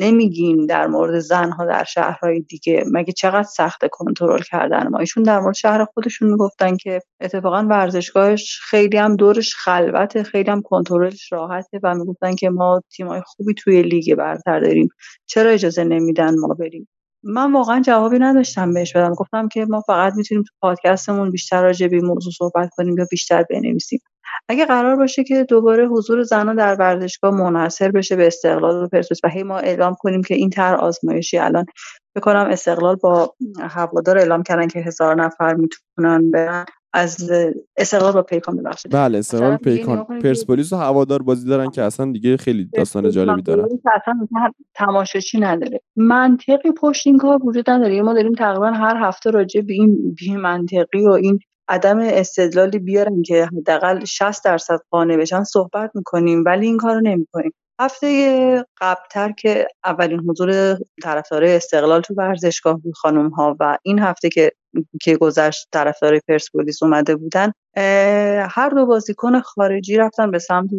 نمیگین در مورد زنها در شهرهای دیگه؟ مگه چقدر سخت کنترل کردن ما؟ ایشون در مورد شهر خودشون می‌گفتن که اتفاقا ورزشگاهش خیلی هم دورش خلوته خیلی هم کنترلش راحته و می‌گفتن که ما تیمای خوبی توی لیگ برتر داریم. چرا اجازه نمیدن ما بریم؟ من واقعا جوابی نداشتم بهش بدم. گفتم که ما فقط می‌تونیم تو پادکستمون بیشتر راجع به موضوع صحبت کنیم یا بیشتر بنویسیم. اگه قرار باشه که دوباره حضور زنان در ورزشگاه منحصر بشه به استقلال و پرسپولیس و هی ما اعلام کنیم که این تر آزمایشی الان بکنم استقلال با هوادار اعلام کردن که هزار نفر می‌تونن برن. از استقلال با پیکان ببخشید. بله استقلال پیکان. پرسپولیس و هوادار بازی دارن که اصلا دیگه خیلی داستان جالبی دارن. اصلا تماشاچی نداره. منطقی پشت این کار وجود نداره. ما داریم تقریبا هر هفته راجع به این بی منطقی و این عدم استدلالی بیارن که حداقل 60 درصد قانع بشن صحبت می‌کنیم ولی این کارو نمی‌کنیم. هفته قبلتر که اولین حضور طرفدارای استقلال تو ورزشگاه بود خانم ها و این هفته که که گذشت طرفدار پرسپولیس اومده بودن هر دو بازیکن خارجی رفتن به سمت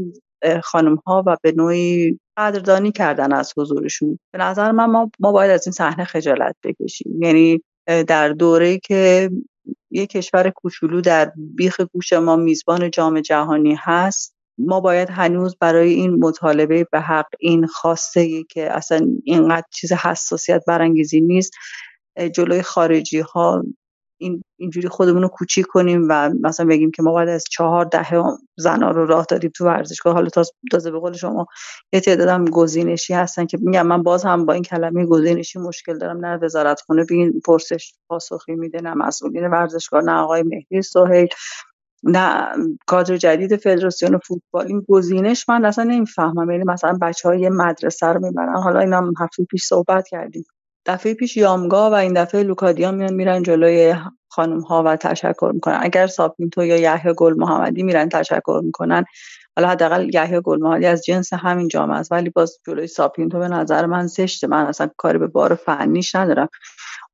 خانم ها و به نوعی قدردانی کردن از حضورشون. به نظر من ما, ما باید از این صحنه خجالت بکشیم. یعنی در دوره که یک کشور کوچولو در بیخ گوش ما میزبان جام جهانی هست ما باید هنوز برای این مطالبه به حق این خواسته که اصلا اینقدر چیز حساسیت برانگیزی نیست جلوی خارجی ها این اینجوری خودمون رو کوچیک کنیم و مثلا بگیم که ما باید از چهار دهه زنا رو راه دادیم تو ورزشگاه. حالا تازه به قول شما یه تعدادم گزینشی هستن که میگم من باز هم با این کلمه گزینشی مشکل دارم نه وزارت خونه به این پرسش پاسخی میده نه مسئولین ورزشگاه نه آقای مهدی سهیل. نه کادر جدید فدراسیون فوتبال. این گزینش من اصلا نمی‌فهمم. یعنی مثلا بچه های مدرسه رو می‌برن. حالا اینا هم هفته پیش صحبت کردیم. دفعه پیش یامگا و این دفعه لوکادیا میان میرن جلوی خانم ها و تشکر می‌کنن. اگر ساپینتو یا یحیی گل محمدی میرن تشکر می‌کنن. حالا حداقل یحیی گل محمدی از جنس همین جامعه است. ولی باز جلوی ساپینتو به نظر من زشته. من اصلا کاری به بار فنیش ندارم.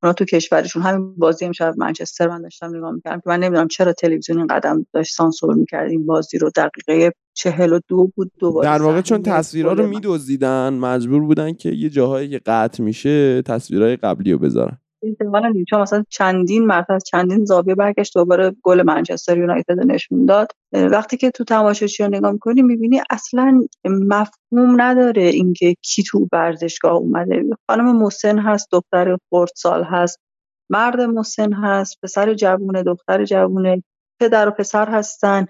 اونا تو کشورشون. همین بازی امشب منچستر من داشتم نگاه می‌کردم که من نمی‌دونم چرا تلویزیون این قدم داشت سانسور می‌کرد. این بازی رو دقیقه چهل و دو بود دوباره در واقع چون تصویرها رو. میدزدیدن مجبور بودن که یه جاهایی که قطع میشه تصویرهای قبلی رو بذارن. این. چون مثلا چندین مرتبه چندین زاویه برگشت دوباره گل منچستر یونایتد نشون داد. وقتی که تو تماشاچی رو نگاه می‌کنی می‌بینی اصلا مفهوم نداره اینکه کی تو ورزشگاه اومده. خانم محسن هست دختر خردسال هست. مرد مسن هست پسر جوونه دختر جوونه پدر و پسر هستن.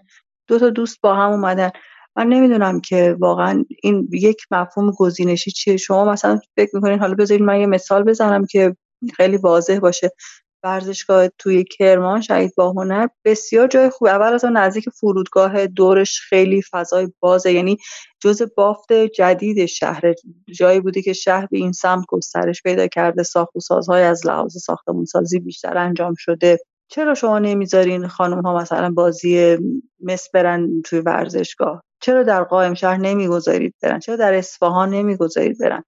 دو تا دوست با هم اومدن. من نمی‌دونم که واقعا این یک مفهوم گزینشی چیه. شما مثلا فکر می‌کنین حالا بذارید من یه مثال بزنم که خیلی واضح باشه. ورزشگاه توی کرمان شهید با هنر بسیار جای خوب. اول از نزدیک فرودگاه دورش خیلی فضای بازه. یعنی جز بافت جدید شهر جایی بوده که شهر به این سمت گسترش پیدا کرده. ساخت و سازهای از لحاظ ساختمون سازی بیشتر انجام شده. چرا شما نمی‌ذارین خانم ها مثلا بازی مس برن توی ورزشگاه؟ چرا در قائم شهر نمی‌گذارید برن؟ چرا در اصفهان نمی‌گذارید برن؟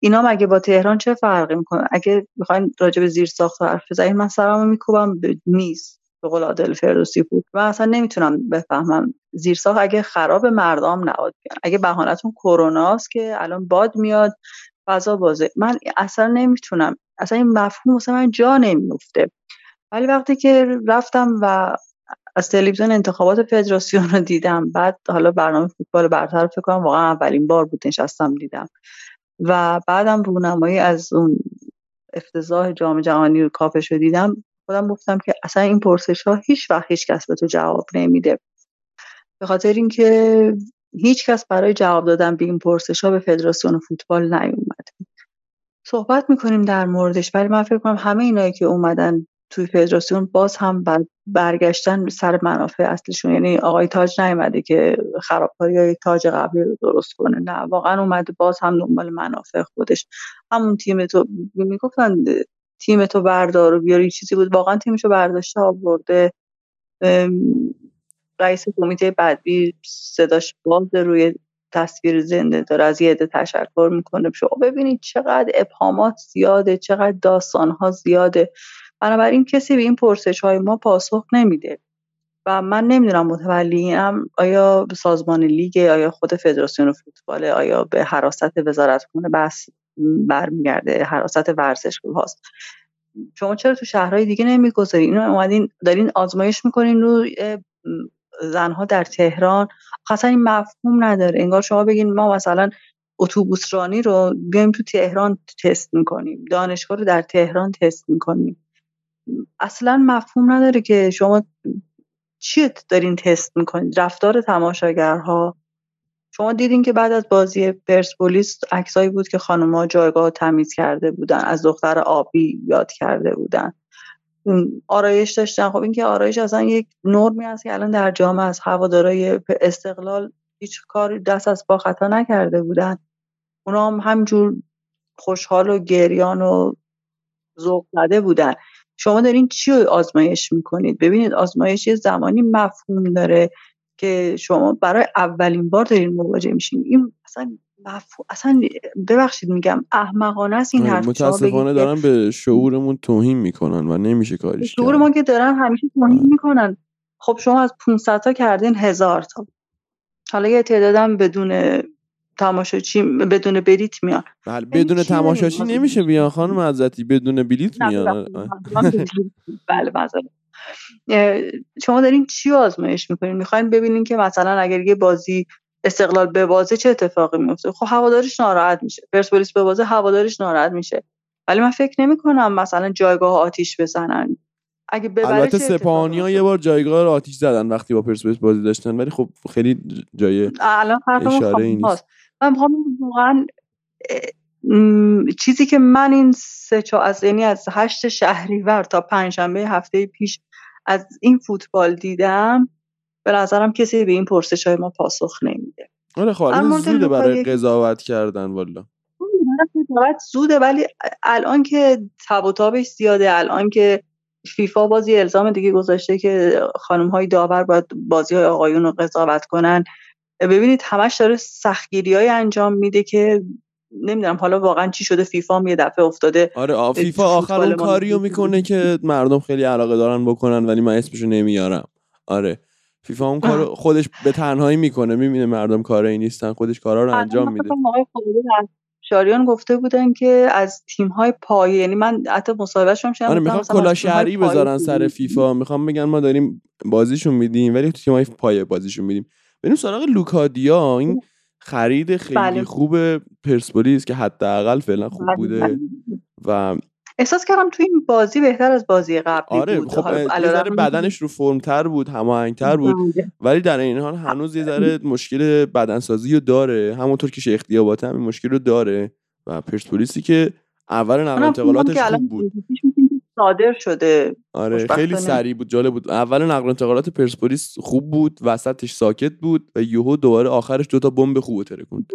اینا مگه با تهران چه فرقی می‌کنه؟ اگه می‌خواین راجع به زیر ساخت حرف بزنید من سرمو میکوبم نیست به قول عادل فردوسی بود من اصلا نمی‌تونم بفهمم. زیر ساخت اگه خراب مردم نباد اگه بهانتون کروناست که الان باد میاد فضا بازه. من اصلا نمی‌تونم. اصلا این مفهوم مثلا من جا نمیفته ولی وقتی که رفتم و از تلویزیون انتخابات فدراسیون رو دیدم بعد حالا برنامه فوتبال برتر فکر کنم واقعا اولین بار بود نشستم دیدم. و بعدم رونمایی از اون افتضاح جام جهانی رو کافش رو دیدم. خودم گفتم که اصلا این پرسش ها هیچ وقت هیچ کس به تو جواب نمیده. به خاطر اینکه هیچ کس برای جواب دادن به این پرسش ها به فدراسیون فوتبال نیومد. صحبت می‌کنیم در موردش ولی من فکر کنم همه اینایی که اومدن توی فدراسیون باز هم برگشتن سر منافع اصلیشون. یعنی آقای تاج نیومده که خرابکاری های تاج قبلی رو درست کنه. نه واقعا اومده باز هم دنبال منافع خودش. همون تیم تو می‌گفتن تیم تو بردار و بیاری چیزی بود. واقعا تیمشو برداشته آورده. رئیس کمیته بدبی صداش باز روی تصویر زنده داره. از یه تشکر می‌کنه. شما ببینید چقدر ابهامات زیاده چقدر داستانها زیاده. بنابراین کسی به این پرسش های ما پاسخ نمیده. و من نمی‌دونم متولیم آیا سازمان لیگ آیا خود فدراسیون فوتبال آیا به حراست وزارت خونه بس برمیگرده حراست ورزشگاه هاست شما چرا تو شهرهای دیگه نمی‌گذارین اینو اومدین دارین آزمایش می‌کنین رو زنها در تهران. اصلا این مفهوم نداره. انگار شما بگین ما مثلا اتوبوس رانی رو بیایم تو تهران تست می‌کنیم. دانشگاه رو در تهران تست می‌کنیم. اصلا مفهوم نداره که شما چی دارین تست می‌کنید رفتار تماشاگرها. شما دیدین که بعد از بازی پرسپولیس عکسایی بود که خانم‌ها جایگاه تمیز کرده بودن از دختر آبی یاد کرده بودن. آرایش داشتن. خب اینکه آرایش اصلا یک نرمی است که الان در جامعه از هوادارای استقلال هیچ کاری دست از پا خطا نکرده بودن. اونا هم همجور خوشحال و گریان و ذوق زده بودن. شما دارین چی رو آزمایش می‌کنید؟ ببینید آزمایش یه زمانی مفهوم داره که شما برای اولین بار دارین مواجه میشین. این اصلا مفهوم اصلا ببخشید میگم احمقانه است این حرف. متاسفانه دارن به شعورمون توهین می‌کنن و نمیشه کاریش شعور ما که دارن همیشه توهین می‌کنن. خب شما از 500 تا کردین هزار تا. حالا یه تعدادم بدون تماشاچی بدون بلیت میان. بله بدون تماشاچی نمیشه بیان خانم عزتی بدون بلیت میان. بله شما دارین چی آزمایش می‌کنین؟ می‌خواین ببینین که مثلا اگر یه بازی استقلال به بازه چه اتفاقی میفته خب هوادارش ناراحت میشه. پرسپولیس به بازه هوادارش ناراحت میشه. ولی من فکر نمی کنم مثلا جایگاه آتیش بزنن. اگه البته سپاهانی‌ها یه بار جایگاه رو آتیش زدن وقتی با پرسپولیس بازی داشتن ولی خب خیلی جای الان اشاره ای نیست. من می‌خوام واقعا چیزی که من این سه چا از یعنی از هشت شهریور تا پنجشنبه هفته پیش از این فوتبال دیدم به نظرم کسی به این پرسش های ما پاسخ نمیده. آره خب زوده برای قضاوت کردن والا. قضاوت زوده ولی الان که تب و تابش زیاده الان که فیفا بازی الزام دیگه گذاشته که خانم های داور باید بازی های آقایون رو قضاوت کنن. ببینید همش داره سختگیری های انجام میده که نمی‌دونم حالا واقعا چی شده فیفا هم یه دفعه افتاده آره فیفا آخر اون کاریو می‌کنه که مردم خیلی علاقه دارن بکنن ولی من اسمشو نمیارم. آره فیفا اون کارو خودش به تنهایی می‌کنه می‌بینه مردم کاری نیستن خودش کارا رو انجام میده. شاریان گفته بودن که از تیم های پایه یعنی من حتی مصاحبه شدم آره می‌خوام کلا شهری بذارن سر فیفا. می‌خوام بگن ما داریم بازیشون میدیم ولی تو تیم های پایه بازیشون میدیم. بریم سراغ لوکادیا. این خرید خیلی بله. خوب پرسپولیس که حداقل فعلا خوب بله، بوده بله. و احساس کردم تو این بازی بهتر از بازی قبلی آره بود. خب یه بدنش رو فرمتر بود هماهنگتر بود ولی در این حال هنوز یه ذره مشکل بدنسازی رو داره. همونطور که شیخ دیاباته هم این مشکل رو داره و پرسپولیسی که اول نقل انتقالاتش خوب بود. صادر شده. آره خیلی سریع بود جالب بود. اول نقل انتقالات پرسپولیس خوب بود وسطش ساکت بود و یهو دوباره آخرش دوتا بمب خوب ترکوند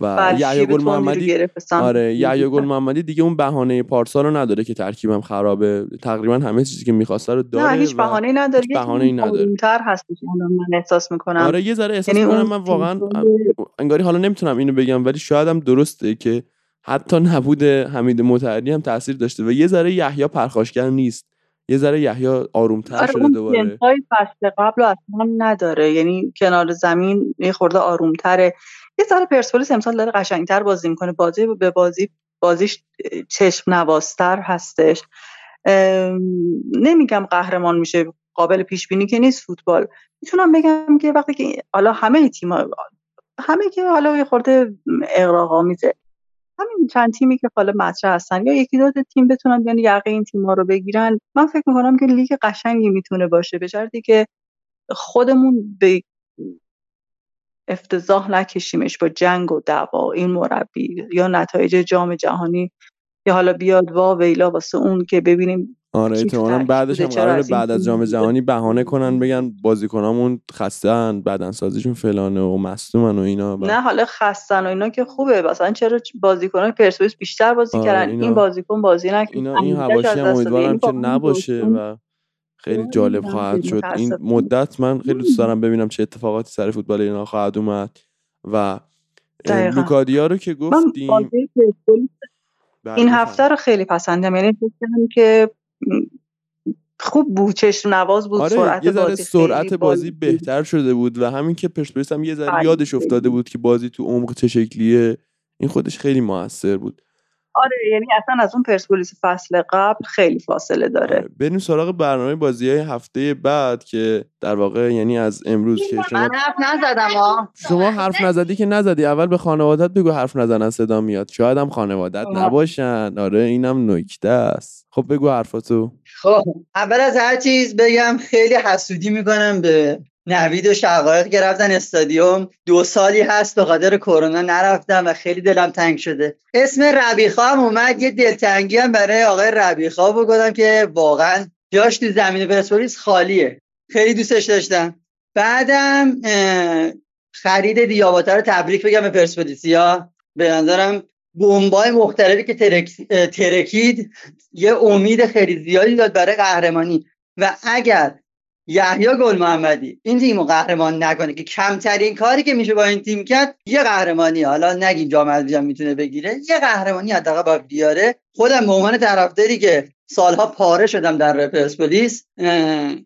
و یحیی گل محمدی آره یحیی گل محمدی دیگه اون بهانه پارسا رو نداره که ترکیبم خرابه. تقریبا همه چیزی که می‌خواسته رو داره نه هیچ بهانه‌ای نداره. هیچ بهانه‌ای نداره. تر هستش من احساس می‌کنم. آره یه ذره احساس یعنی من واقعا انگاری حالا نمی‌تونم اینو بگم ولی شاید هم درسته که حتی نبود حمید متحری هم تاثیر داشته و یه ذره یحیی پرخاشگر نیست. یه ذره یحیی آرومتر آره شده دوباره. فصل قبل اصلا نداره. یعنی کنار زمین یه خورده آرومتره. یه ذره پرسپولیس امسال داره قشنگتر بازی می‌کنه. بازی به بازی بازیش چشم نوازتر هستش. نمیگم قهرمان میشه قابل پیش بینی که نیست فوتبال. می‌تونم بگم که وقتی که حالا همه تیم همه که حالا یه خورده اقراق میزه همین چند تیمی که حالا مطرح هستن یا یکی دو تیم بتونن بیان یقه این تیم ها رو بگیرن. من فکر می‌کنم که لیگ قشنگی می‌تونه باشه به شرطی که خودمون به افتضاح نکشیمش با جنگ و دعوا این مربی یا نتایج جام جهانی که حالا بیاد وا ویلا واسه اون که ببینیم آره احتمالاً بعدش هم قراره بعد از جام جهانی بهانه کنن بگن بازیکنامون خستن بدن سازیشون فلانه و مصدومن و اینا نه حالا خستن و اینا که خوبه. مثلا چرا بازیکنان پرسپولیس بیشتر بازی آره کردن؟ این بازیکن بازی نکرد. اینا این حواشی هم امیدوارم که نباشه و خیلی جالب خواهد شد. این مدت من خیلی دوست دارم ببینم چه اتفاقاتی سر فوتبال اینا خواهد اومد و لوکادیا رو که گفتیم بله، این هفته رو خیلی پسندم. یعنی فکر که خوب بود چشم نواز بود آره سرعت یه بازی سرعت بازی بهتر شده بود و همین که پرسپولیس هم یه ذره یادش افتاده بود که بازی تو عمق چه شکلیه این خودش خیلی موثر بود. آره یعنی اصلا از اون پرسپولیس فصل قبل خیلی فاصله داره. آره. بریم سراغ برنامه بازی های هفته بعد که در واقع یعنی از امروز که شما من حرف نزدم ها شما حرف نزدی که نزدی. اول به خانوادت بگو حرف نزنن صدا میاد. شاید هم خانوادت نباشن. آره اینم نکته است. خب بگو حرفاتو. خب اول از هر چیز بگم خیلی حسودی می‌کنم به نوید و شقایق که رفتن استادیوم. دو سالی هست به خاطر کرونا نرفتم و خیلی دلم تنگ شده. اسم ربیخا هم اومد. یه دلتنگی هم برای آقای ربیخا بگم که واقعا جاش تو زمین پرسپولیس خالیه. خیلی دوستش داشتم. بعدم خرید دیاباتا رو تبریک بگم به پرسپولیسیا به نظرم بمبای مختلفی که ترکید یه امید خیلی زیادی داد برای قهرمانی. و اگر یحیی گل محمدی. این تیمو قهرمان نکنه که کمترین کاری که میشه با این تیم کرد یه قهرمانی. حالا نگیم جام حذفی می‌تونه بگیره. یه قهرمانی حداقل باید بیاره. خودم به عنوان طرفداری که سالها پاره شدم در پرسپولیس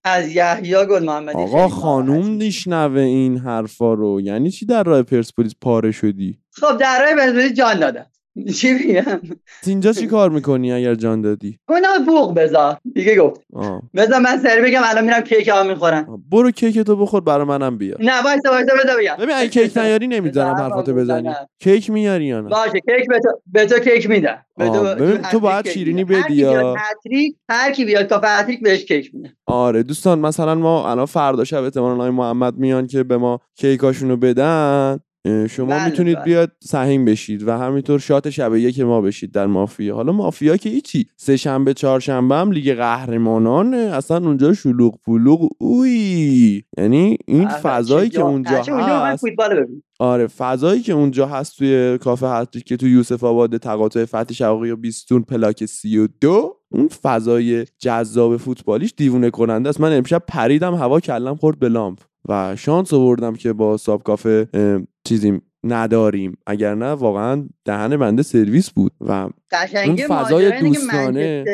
از یحیی گل محمدی. آقا خانوم نیشنوه این حرفا رو. یعنی چی در راه پرسپولیس پاره شدی؟ خب در راه پرسپولیس جان دادم. چی بگم اینجا چی کار می‌کنی اگر جان دادی؟ اونا بوق بذار. دیگه گفت. بذار من سری بگم الان میرم کیک ها می‌خورم. برو کیک تو بخور برای منم بیا نه وایسا وایسا بذار بگم. ببین اگه کیک نیاری نمی‌ذارم حرفاتو بزنی. کیک میاری یا نه؟ باشه کیک به تو به تو کیک میدم. ببین تو باید شیرینی بدی یا؟ هر کی بیاد کافه هتریک بهش کیک میده. آره دوستان مثلا ما الان فردا شب احتمالاً محمد میان که به ما کیکاشونو بدن. شما بله می‌تونید بله. بیاد سهیم بشید و همینطور شات شب که ما بشید در مافیا. حالا مافیا که ایچی سه شنبه چهارشنبه هم لیگ قهرمانان اصلا اونجا شلوغ پلوغ. اوی! یعنی این فضایی که اونجا هست. آره فضایی که اونجا هست توی کافه هستی که تو یوسف آباد تقاطع فتح شوقی و بیستون پلاک سی و دو. اون فضای جذاب فوتبالیش دیوونه کننده است. من امشب پریدم هوا کلم خورد به لامپ و شانس آوردم که با ساب کافه چیزی نداریم. اگر نه واقعا دهن بنده سرویس بود و اون فضای دوستانه.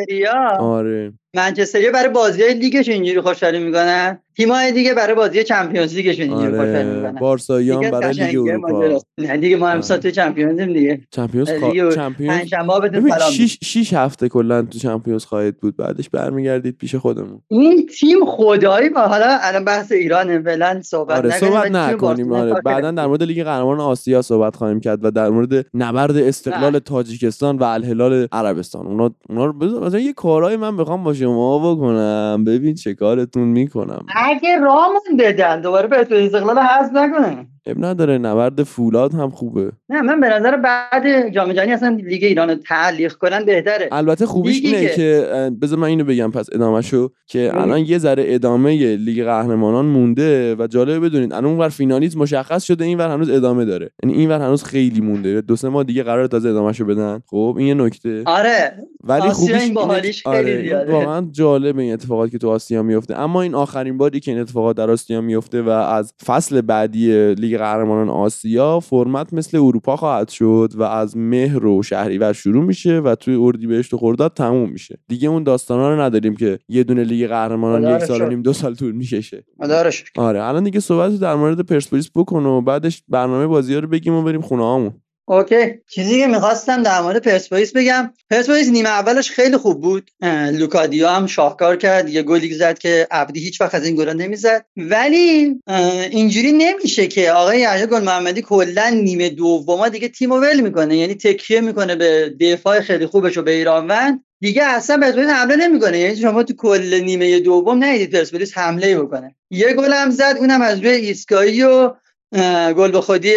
آره. منچستریا برای بازی لیگش اینجوری خوشحالی می‌کنن؟ تیمای دیگه برای بازی چمپیونز لیگشون اینجوری آره می‌کنن. بارسایی هم دیگه برای لیگ اروپا. نه دیگه ما آره. امسال تو چمپیونزیم دیگه چمپیونز خوا... چمپیونز. شیش, شیش هفته کلا تو چمپیونز خواهید بود بعدش برمیگردید پیش خودمون این تیم خدایی با حالا الان بحث ایران فعلا صحبت آره نکنیم، صحبت نکنیم آره بعدا. در مورد لیگ قهرمانان آسیا صحبت خواهیم کرد و در مورد نبرد استقلال بله. تاجیکستان و الهلال عربستان اونا اونا رو بذار مثلا یه کارهای من بخوام با شما بکنم ببین چه کارتون می‌کنم اگه رامون بدن. دوباره به استقلال حذف نکنه. اب نداره نبرد فولاد هم خوبه. نه من به نظر بعد جام جهانی اصلا لیگ ایران تعلیق کنن بهتره. البته خوبیش اینه که- که بذار من اینو بگم پس ادامهشو که بگو. الان یه ذره ادامه لیگ قهرمانان مونده و جالبه بدونید الان اونور فینالیست مشخص شده اینور هنوز ادامه داره. یعنی اینور هنوز خیلی مونده. دو سه ماه دیگه قرار تازه ادامهشو بدن. خب این یه نکته. آره ولی خوبیش این باحالیش که- خیلی آره،. واقعا جالب این اتفاقاتی که تو آسیا میفته. اما این آخرین باری که این اتفاقات در آسیا میفته و از فصل بعدی لیگ قهرمانان آسیا فرمت مثل اروپا خواهد شد و از مهر و شهریور شروع میشه و توی اردیبهشت و خرداد تموم میشه دیگه اون داستانا رو نداریم که یه دونه لیگ قهرمانان یک سال و. نیم دو سال طول می‌کشه. آره الان دیگه صحبت در مورد پرسپولیس بکن و بعدش برنامه بازی ها رو بگیم و بریم خونه هامون okay. چیزی که می‌خواستم در مورد پرسپولیس بگم. پرسپولیس نیمه اولش خیلی خوب بود. لوکادیو هم شاهکار کرد. یه گلی زد که عبدی هیچ وقت از این گلا نمی‌زد. ولی اینجوری نمیشه که آقای یحیی گل محمدی کلا نیمه دوما دیگه تیمو ول می‌کنه. یعنی تکیه می‌کنه به دفاع خیلی خوبش و به بیرانوند دیگه اصلا پرسپولیس حمله نمی‌کنه. یعنی شما تو کل نیمه دوم ندیدید پرسپولیس حمله بکنه. یه گل هم زد. اونم از روی ایستگاهی و گل به خودی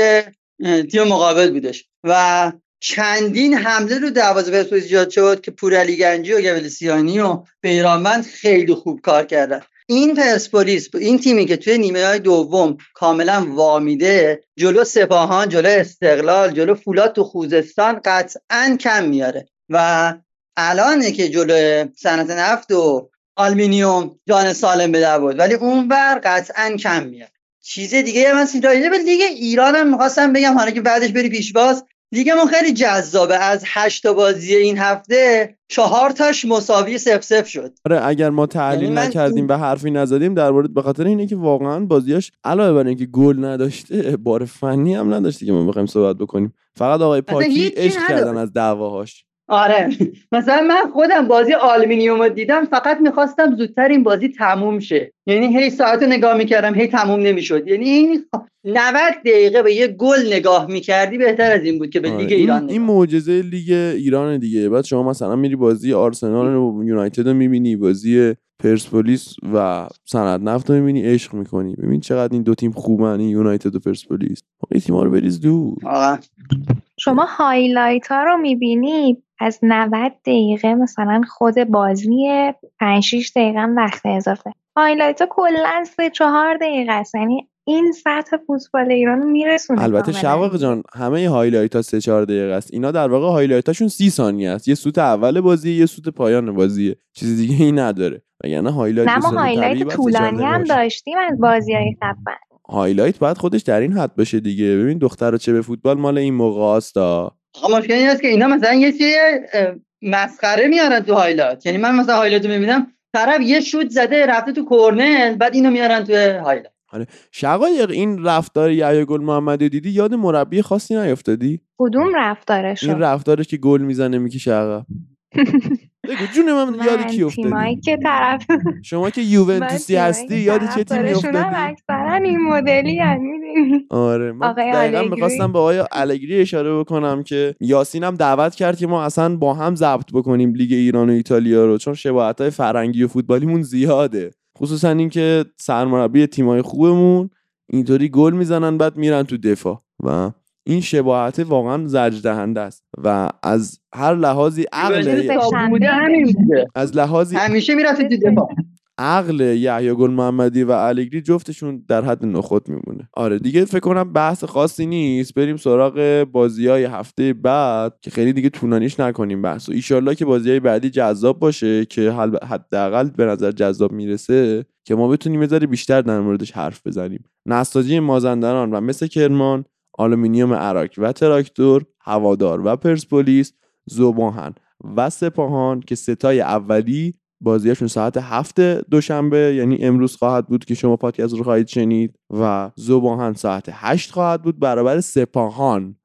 تیم مقابل بودش. و چندین حمله رو دروازه پرسپولیس ایجاد شد که پورعلی گنجی و گویلسیانی و بیرانوند خیلی خوب کار کردن. این پرسپولیس این تیمی که توی نیمه های دوم کاملا وامیده جلو سپاهان جلو استقلال جلو فولاد تو خوزستان قطعا کم میاره. و الانه که جلو صنعت نفت و آلمینیوم جان سالم به بود ولی اون بر قطعا کم میاد چیز دیگه من سیدایی به لیگ ایران هم می‌خواستم بگم حالا که بعدش بری پیشواز لیگمون خیلی جذابه. از هشت تا بازی این هفته چهار تاش مساوی صفر صفر شد. آره اگر ما تحلیل یعنی نکردیم و حرفی نزدیم در مورد به خاطر اینه که واقعا بازیاش علاوه بر اینکه گل نداشته بار فنی هم نداشته که ما بخوایم صحبت بکنیم. فقط آقای پاکی عشق. کردن از دعواهاش. آره. مثلا من خودم بازی آلومینیوم رو دیدم فقط می‌خواستم زودتر این بازی تموم شه. یعنی هی ساعت رو نگاه می‌کردم هی تموم نمی‌شد. یعنی این 90 دقیقه به یه گل نگاه می‌کردی بهتر از این بود که به آره، لیگ این, ایران این نگاه. معجزه لیگ ایران دیگه. بعد شما مثلا میری بازی آرسنال و یونایتد رو می‌بینی بازی پرسپولیس و صنعت نفت رو می‌بینی عشق می‌کنی. ببین چقدر این دو تیم خوبن این یونایتد و پرسپولیس. این تیم‌ها رو بریز دور. واقعا شما highlight ها رو می‌بینی؟ از 90 دقیقه مثلا خود بازی 5 6 دقیقه هم وقت اضافه. highlight ها کلا 3 4 دقیقه است. یعنی این سطح فوتبال ایران میرسونه البته شواق جان همه highlight ها 3 4 دقیقه است. اینا در واقع highlight هاشون 30 ثانیه است. یه سوت اول بازی یه سوت پایان بازیه. چیز دیگه ای نداره. وگرنه highlight نه ما highlight باید 3 4 طولانی هم. داشتیم از بازی های خفن highlight باید خودش در این حد باشه دیگه. ببین دختر چه به فوتبال مال این موقع است آقا مشکل این است که اینا مثلا یه چیز مسخره میارن تو highlight. یعنی من مثلا highlight رو می‌بینم طرف یه شوت زده رفته تو کورنر بعد اینو میارن تو highlight. شقایق این رفتار یحیی گل محمدی دیدی؟ یاد مربی خاصی نیافتادی؟ کدوم رفتارشون این رفتارش که گل می‌زنه می‌کشه عقب. بگو جون من یاد کی افتادی؟ که طرف شما که یوونتوسی هستی یاد چه تیمی افتادی؟ اکثرا این مدلی می‌دونی. آره من دقیقا. می‌خواستم به آقای الگری اشاره بکنم که یاسین هم دعوت کرد که ما اصلا با هم ضبط بکنیم لیگ ایران و ایتالیا رو چون شباهت های فرهنگی و فوتبالیمون زیاده. خصوصا اینکه سرمربی تیمای خوبمون اینطوری گل می‌زنن بعد میرن تو دفاع. و این شباهت واقعا زجر دهنده است و از هر لحاظی عقل از لحاظی همیشه می‌رفت تو دفاع. عقل یحیی گل محمدی و الگری جفتشون در حد نخود میمونه. آره دیگه فکر کنم بحث خاصی نیست. بریم سراغ بازی های هفته بعد که خیلی دیگه طولانیش نکنیم بحث و ایشالله که بازی های بعدی جذاب باشه که حداقل به نظر جذاب می‌رسه که ما بتونیم یه ذره بیشتر در موردش حرف بزنیم. نساجی مازندران و مس کرمان آلومینیوم اراک و تراکتور هوادار و پرسپولیس ذوب‌آهن و سپاهان که سه تای اولی بازیشون ساعت هفت دوشنبه یعنی امروز خواهد بود که شما پادکست رو خواهید شنید و ذوب‌آهن ساعت هشت خواهد بود. برابر سپاهان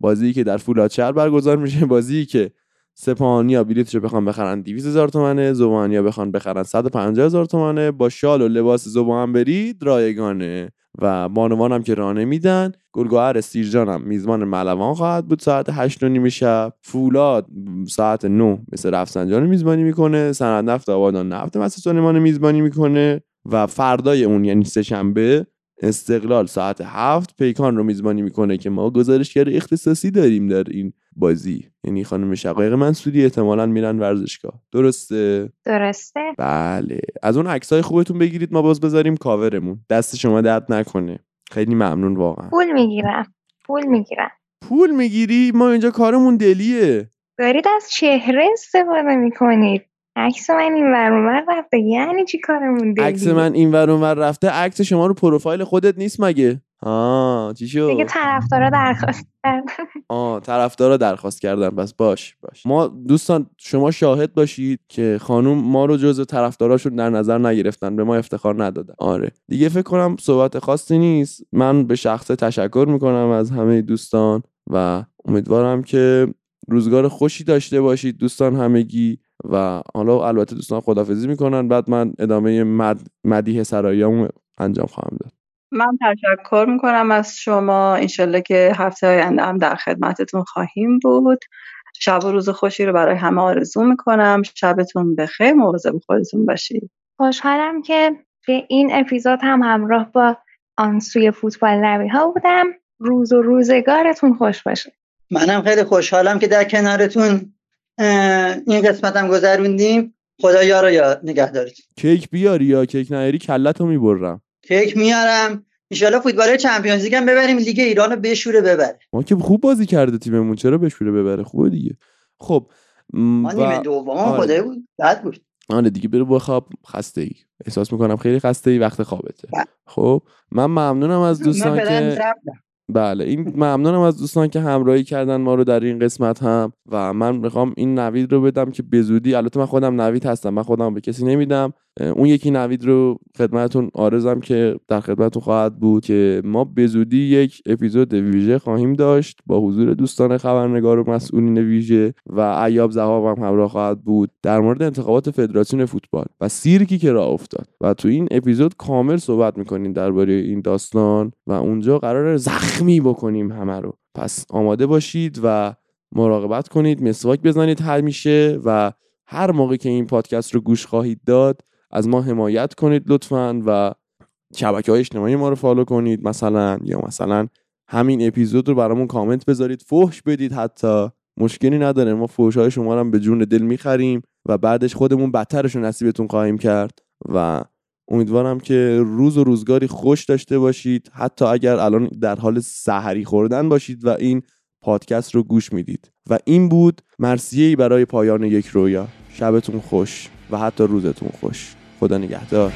بازی که در فولادشهر برگزار میشه بازی که سپاهانیا رو بخوان بخرن 200 هزار تومنه زبانیا بخوان بخرن 150 هزار تومنه با شال و لباس زبان برید رایگانه. و بانوان هم که رانه میدن گلگوهر سیرجان هم میزبان ملوان خواهد بود. ساعت 8 و نیم شب. فولاد ساعت 9 مثل رفسنجان میزبانی می‌کنه. سند نفت آبادان نفت مسجد سلیمان میزبانی می‌کنه. و فردای اون یعنی سه شنبه استقلال ساعت هفت پیکان رو میزبانی می‌کنه که ما گزارشگر اختصاصی داریم در این بازی. یعنی خانم شقایق منصوری احتمالا میرن ورزشگاه. درسته؟ درسته. بله. از اون عکسای خوبتون بگیرید. ما باز بذاریم کاورمون. دست شما درد نکنه. خیلی ممنون واقعا. پول می‌گیرم پول می‌گیرم. پول می‌گیری؟ ما اینجا کارمون دلیه. دارید از چهره استفاده می‌کنید. عکس من این ور رفته. یعنی چی کارمون دلی عکس من این ور اونور رفته عکس شما رو پروفایل خودت نیست مگه؟ آه چی شد؟ دیگه طرفدارا درخواست کردن. آه طرفدارا درخواست کردن. پس باش باش. ما دوستان شما شاهد باشید که خانوم ما رو جزو طرفداراشون در نظر نگرفتن به ما افتخار ندادن. آره. دیگه فکر کنم صحبت خاصی نیست. من به شخص تشکر می‌کنم از همه دوستان و امیدوارم که روزگار خوشی داشته باشید دوستان همگی. و حالا البته دوستان خدافزی می‌کنن. بعد من ادامه مد... مدیه سراییامو انجام خواهم داد. من تشکر می‌کنم از شما. انشالله که هفته آینده هم در خدمتتون خواهیم بود. شب و روز خوشی رو برای همه آرزو می‌کنم. شبتون بخیر. مواظب خودتون باشید. خوشحالم که به این اپیزود هم همراه با آن سوی فوتبال نوی ها بودم. روز و روزگارتون خوش باشه. منم خیلی خوشحالم که در کنارتون این قسمت هم گذروندیم. خدا یارو یا نگهدارید کیک بیاری یا کیک نیاری کلتو می‌برم. کیک میارم. ایشالا فوتبال چمپیونز لیگ هم ببریم لیگ ایران رو بشوره ببره. ما که خوب بازی کرده تیممون چرا بشوره ببره؟ خوبه دیگه. خب ما نیمه دوم آره. خدای بود. بد بود. آره دیگه برو بخواب خسته ای احساس می‌کنم خیلی خسته ای وقت خوابته. بله. خب من ممنونم از دوستان که. بله این ممنونم از دوستان که همراهی کردن ما رو در این قسمت هم. و من می‌خوام این نوید رو بدم که به زودی البته من خودم نوید هستم من خودم به کسی نمیدم. اون یکی نوید رو خدمتتون آرزم که در خدمتتون خواهد بود که ما به زودی یک اپیزود ویژه خواهیم داشت. با حضور دوستان خبرنگار و مسئولین ویژه و ایاب زهاب هم همراه خواهد بود در مورد انتخابات فدراسیون فوتبال و سیرکی که راه افتاد. و تو این اپیزود کامل صحبت می‌کنیم درباره این داستان و اونجا قرار زخمی بکنیم همه رو. پس آماده باشید و مراقبت کنید. مسواک بزنید همیشه و هر موقع که این پادکست رو گوش خواهید داد از ما حمایت کنید لطفا و شبکه های اجتماعی ما رو فالو کنید مثلا یا مثلا همین اپیزود رو برامون کامنت بذارید فحش بدید حتی. مشکلی نداره ما فحش های شما رو هم به جون دل می‌خریم و بعدش خودمون بدترش رو نصیبتون خواهیم کرد. و امیدوارم که روز و روزگاری خوش داشته باشید. حتی اگر الان در حال سحری خوردن باشید و این پادکست رو گوش می‌دید. و این بود مرسیه برای پایان یک رویا. شبتون خوش و حتی روزتون خوش. خدا نگهدار.